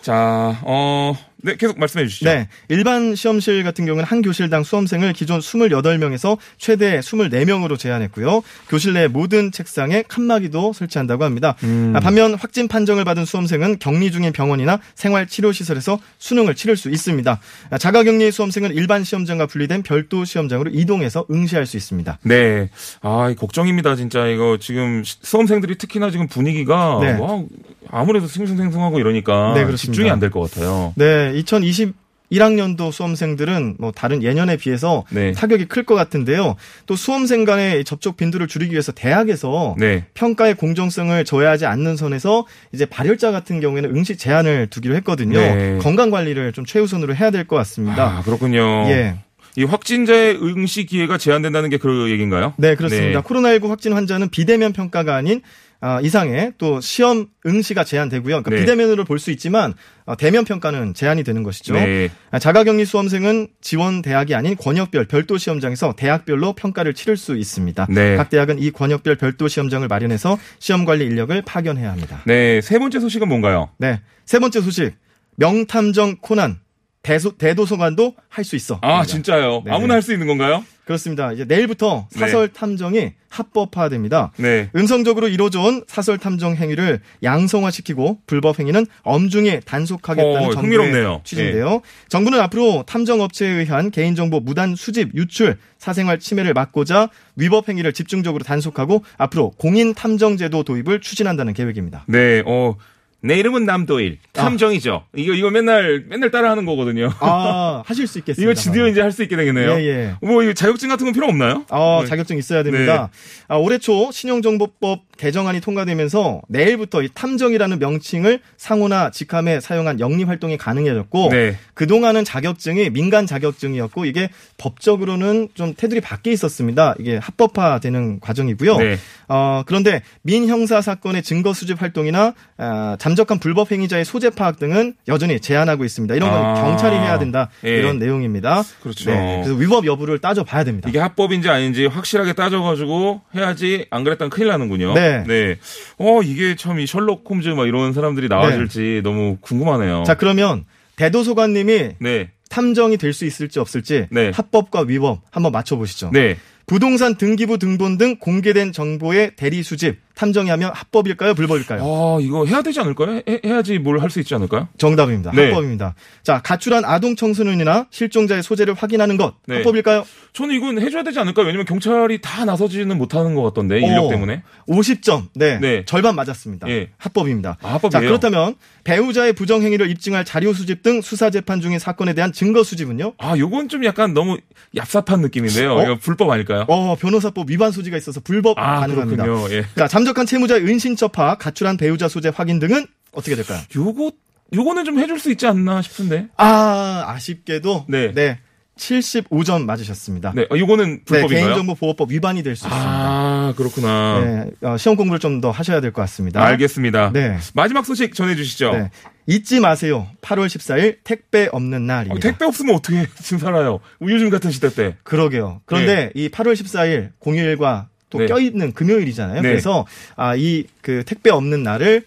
자, 어, 네, 계속 말씀해 주시죠. 네. 일반 시험실 같은 경우는 한 교실당 수험생을 기존 28명에서 최대 24명으로 제한했고요. 교실 내 모든 책상에 칸막이도 설치한다고 합니다. 음. 아, 반면 확진 판정을 받은 수험생은 격리 중인 병원이나 생활 치료 시설에서 수능을 치를 수 있습니다. 아, 자가 격리 수험생은 일반 시험장과 분리된 별도 시험장으로 이동해서 응시할 수 있습니다. 네. 아, 이 걱정입니다, 진짜. 이거 지금 시- 수험생들이 특히나 지금 분위기가 네. 와, 아무래도 싱숭생숭하고 이러니까 네. 집중이 안 될 것 같아요. 네, 2021학년도 수험생들은 뭐 다른 예년에 비해서 네. 타격이 클 것 같은데요. 또 수험생 간의 접촉 빈도를 줄이기 위해서 대학에서 네. 평가의 공정성을 저해하지 않는 선에서 이제 발열자 같은 경우에는 응시 제한을 두기로 했거든요. 네. 건강 관리를 좀 최우선으로 해야 될 것 같습니다. 아, 그렇군요. 예. 이 확진자의 응시 기회가 제한된다는 게 그 얘기인가요? 네, 그렇습니다. 네. 코로나19 확진 환자는 비대면 평가가 아닌 아, 이상의 또 시험 응시가 제한되고요. 그러니까 네. 비대면으로 볼 수 있지만 어, 대면 평가는 제한이 되는 것이죠. 네. 아, 자가격리 수험생은 지원 대학이 아닌 권역별 별도 시험장에서 대학별로 평가를 치를 수 있습니다. 네. 각 대학은 이 권역별 별도 시험장을 마련해서 시험 관리 인력을 파견해야 합니다. 네, 세 번째 소식은 뭔가요? 네. 세 번째 소식. 명탐정 코난 대소, 대도서관도 할 수 있어. 아, 진짜요? 네. 아무나 할 수 있는 건가요? 그렇습니다. 이제 내일부터 네. 사설 탐정이 합법화됩니다. 네. 음성적으로 이루어져온 사설 탐정 행위를 양성화시키고 불법 행위는 엄중히 단속하겠다는 어, 정부의. 취지인데요. 정부는 앞으로 탐정 업체에 의한 개인정보 무단 수집, 유출, 사생활 침해를 막고자 위법 행위를 집중적으로 단속하고 앞으로 공인 탐정 제도 도입을 추진한다는 계획입니다. 네, 어, 내 이름은 남도일. 탐정이죠. 이거, 이거 맨날, 맨날 따라하는 거거든요. 아, 하실 수 있겠습니다. 이거 드디어 이제 할 수 있게 되겠네요. 예, 예. 뭐, 이거 자격증 같은 건 필요 없나요? 어, 네. 자격증 있어야 됩니다. 아, 올해 초 신용정보법 개정안이 통과되면서 내일부터 이 탐정이라는 명칭을 상호나 직함에 사용한 영리 활동이 가능해졌고 네. 그동안은 자격증이 민간 자격증이었고 이게 법적으로는 좀 테두리 밖에 있었습니다. 이게 합법화되는 과정이고요. 네. 어, 그런데 민형사 사건의 증거 수집 활동이나 아, 잠적한 불법 행위자의 소재 파악 등은 여전히 제한하고 있습니다. 이런 건 아. 경찰이 해야 된다. 예. 이런 내용입니다. 그렇죠. 네, 그래서 위법 여부를 따져봐야 됩니다. 이게 합법인지 아닌지 확실하게 따져가지고 해야지 안 그랬다면 큰일 나는군요. 네. 어, 이게 참 이 셜록 홈즈 막 이런 사람들이 나와줄지 너무 궁금하네요. 자, 그러면 대도서관님이 네. 탐정이 될 수 있을지 없을지 네. 합법과 위법 한번 맞춰보시죠. 네. 부동산 등기부 등본 등 공개된 정보의 대리 수집 탐정이 하면 합법일까요? 불법일까요? 아, 이거 해야 되지 않을까요? 해, 해야지 뭘 할 수 있지 않을까요? 정답입니다. 네. 합법입니다. 자, 가출한 아동 청소년이나 실종자의 소재를 확인하는 것 네. 합법일까요? 저는 이건 해줘야 되지 않을까요? 왜냐면 경찰이 다 나서지는 못하는 것 같던데, 인력 어, 때문에. 50점. 네. 네. 절반 맞았습니다. 예. 합법입니다. 아, 합법이에요? 자, 그렇다면 배우자의 부정 행위를 입증할 자료 수집 등 수사 재판 중인 사건에 대한 증거 수집은요? 아, 요건 좀 약간 너무 얍삽한 느낌인데요. 어? 불법 아닐까요? 어, 변호사법 위반 소지가 있어서 불법 아, 가능합니다. 그렇군요. 예. 자, 잠 적한 채무자의 은신 처파, 가출한 배우자 소재 확인 등은 어떻게 될까요? 요거, 요거는 좀 해줄 수 있지 않나 싶은데. 아, 아쉽게도 네. 네. 75점 맞으셨습니다. 네, 어, 요거는 네, 불법인가요? 개인정보보호법 위반이 될 수 있습니다. 아, 그렇구나. 네, 어, 시험 공부를 좀 더 하셔야 될 것 같습니다. 알겠습니다. 네. 마지막 소식 전해주시죠. 네. 잊지 마세요. 8월 14일 택배 없는 어, 날입니다. 택배 없으면 어떻게 지금 살아요? 요즘 같은 시대 때. 그러게요. 그런데 이 8월 14일 공휴일과 또 네. 껴있는 금요일이잖아요. 네. 그래서 아, 이 그 택배 없는 날을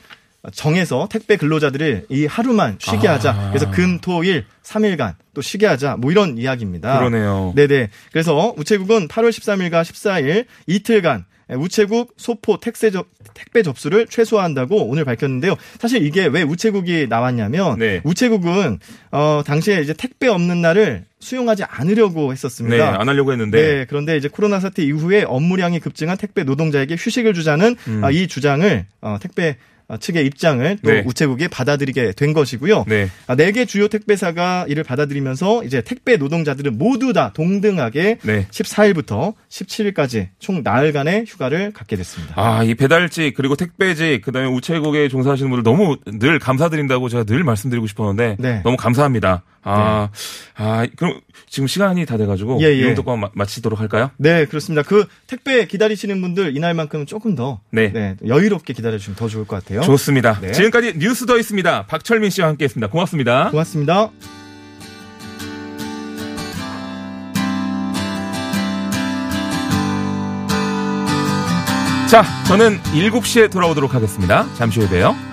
정해서 택배 근로자들을 이 하루만 쉬게 아. 하자. 그래서 금, 토, 일 3일간 또 쉬게 하자. 뭐 이런 이야기입니다. 그러네요. 네네. 그래서 우체국은 8월 13일과 14일 이틀간 우체국 소포 택배, 접, 택배 접수를 최소화한다고 오늘 밝혔는데요. 사실 이게 왜 우체국이 나왔냐면 네. 우체국은 어 당시에 이제 택배 없는 날을 수용하지 않으려고 했었습니다. 네, 안 하려고 했는데. 네, 그런데 이제 코로나 사태 이후에 업무량이 급증한 택배 노동자에게 휴식을 주자는 음. 아, 이 주장을 어, 택배 어, 측의 입장을 또 네. 우체국이 받아들이게 된 것이고요. 네. 아, 4개 주요 택배사가 이를 받아들이면서 이제 택배 노동자들은 모두 다 동등하게 네. 14일부터 17일까지 총 나흘간의 휴가를 갖게 됐습니다. 아, 이 배달직, 그리고 택배직, 그 다음에 우체국에 종사하시는 분들 너무 늘 감사드린다고 제가 늘 말씀드리고 싶었는데. 네. 너무 감사합니다. 아, 아, 그럼 지금 시간이 다 돼가지고. 예, 예. 마- 마치도록 할까요? 네, 그렇습니다. 그 택배 기다리시는 분들 이날만큼은 조금 더 네. 여유롭게 기다려주시면 더 좋을 것 같아요. 좋습니다. 네. 지금까지 뉴스 더 있습니다. 박철민 씨와 함께 했습니다. 고맙습니다. 고맙습니다. 자, 저는 7시에 돌아오도록 하겠습니다. 잠시 후에 봬요.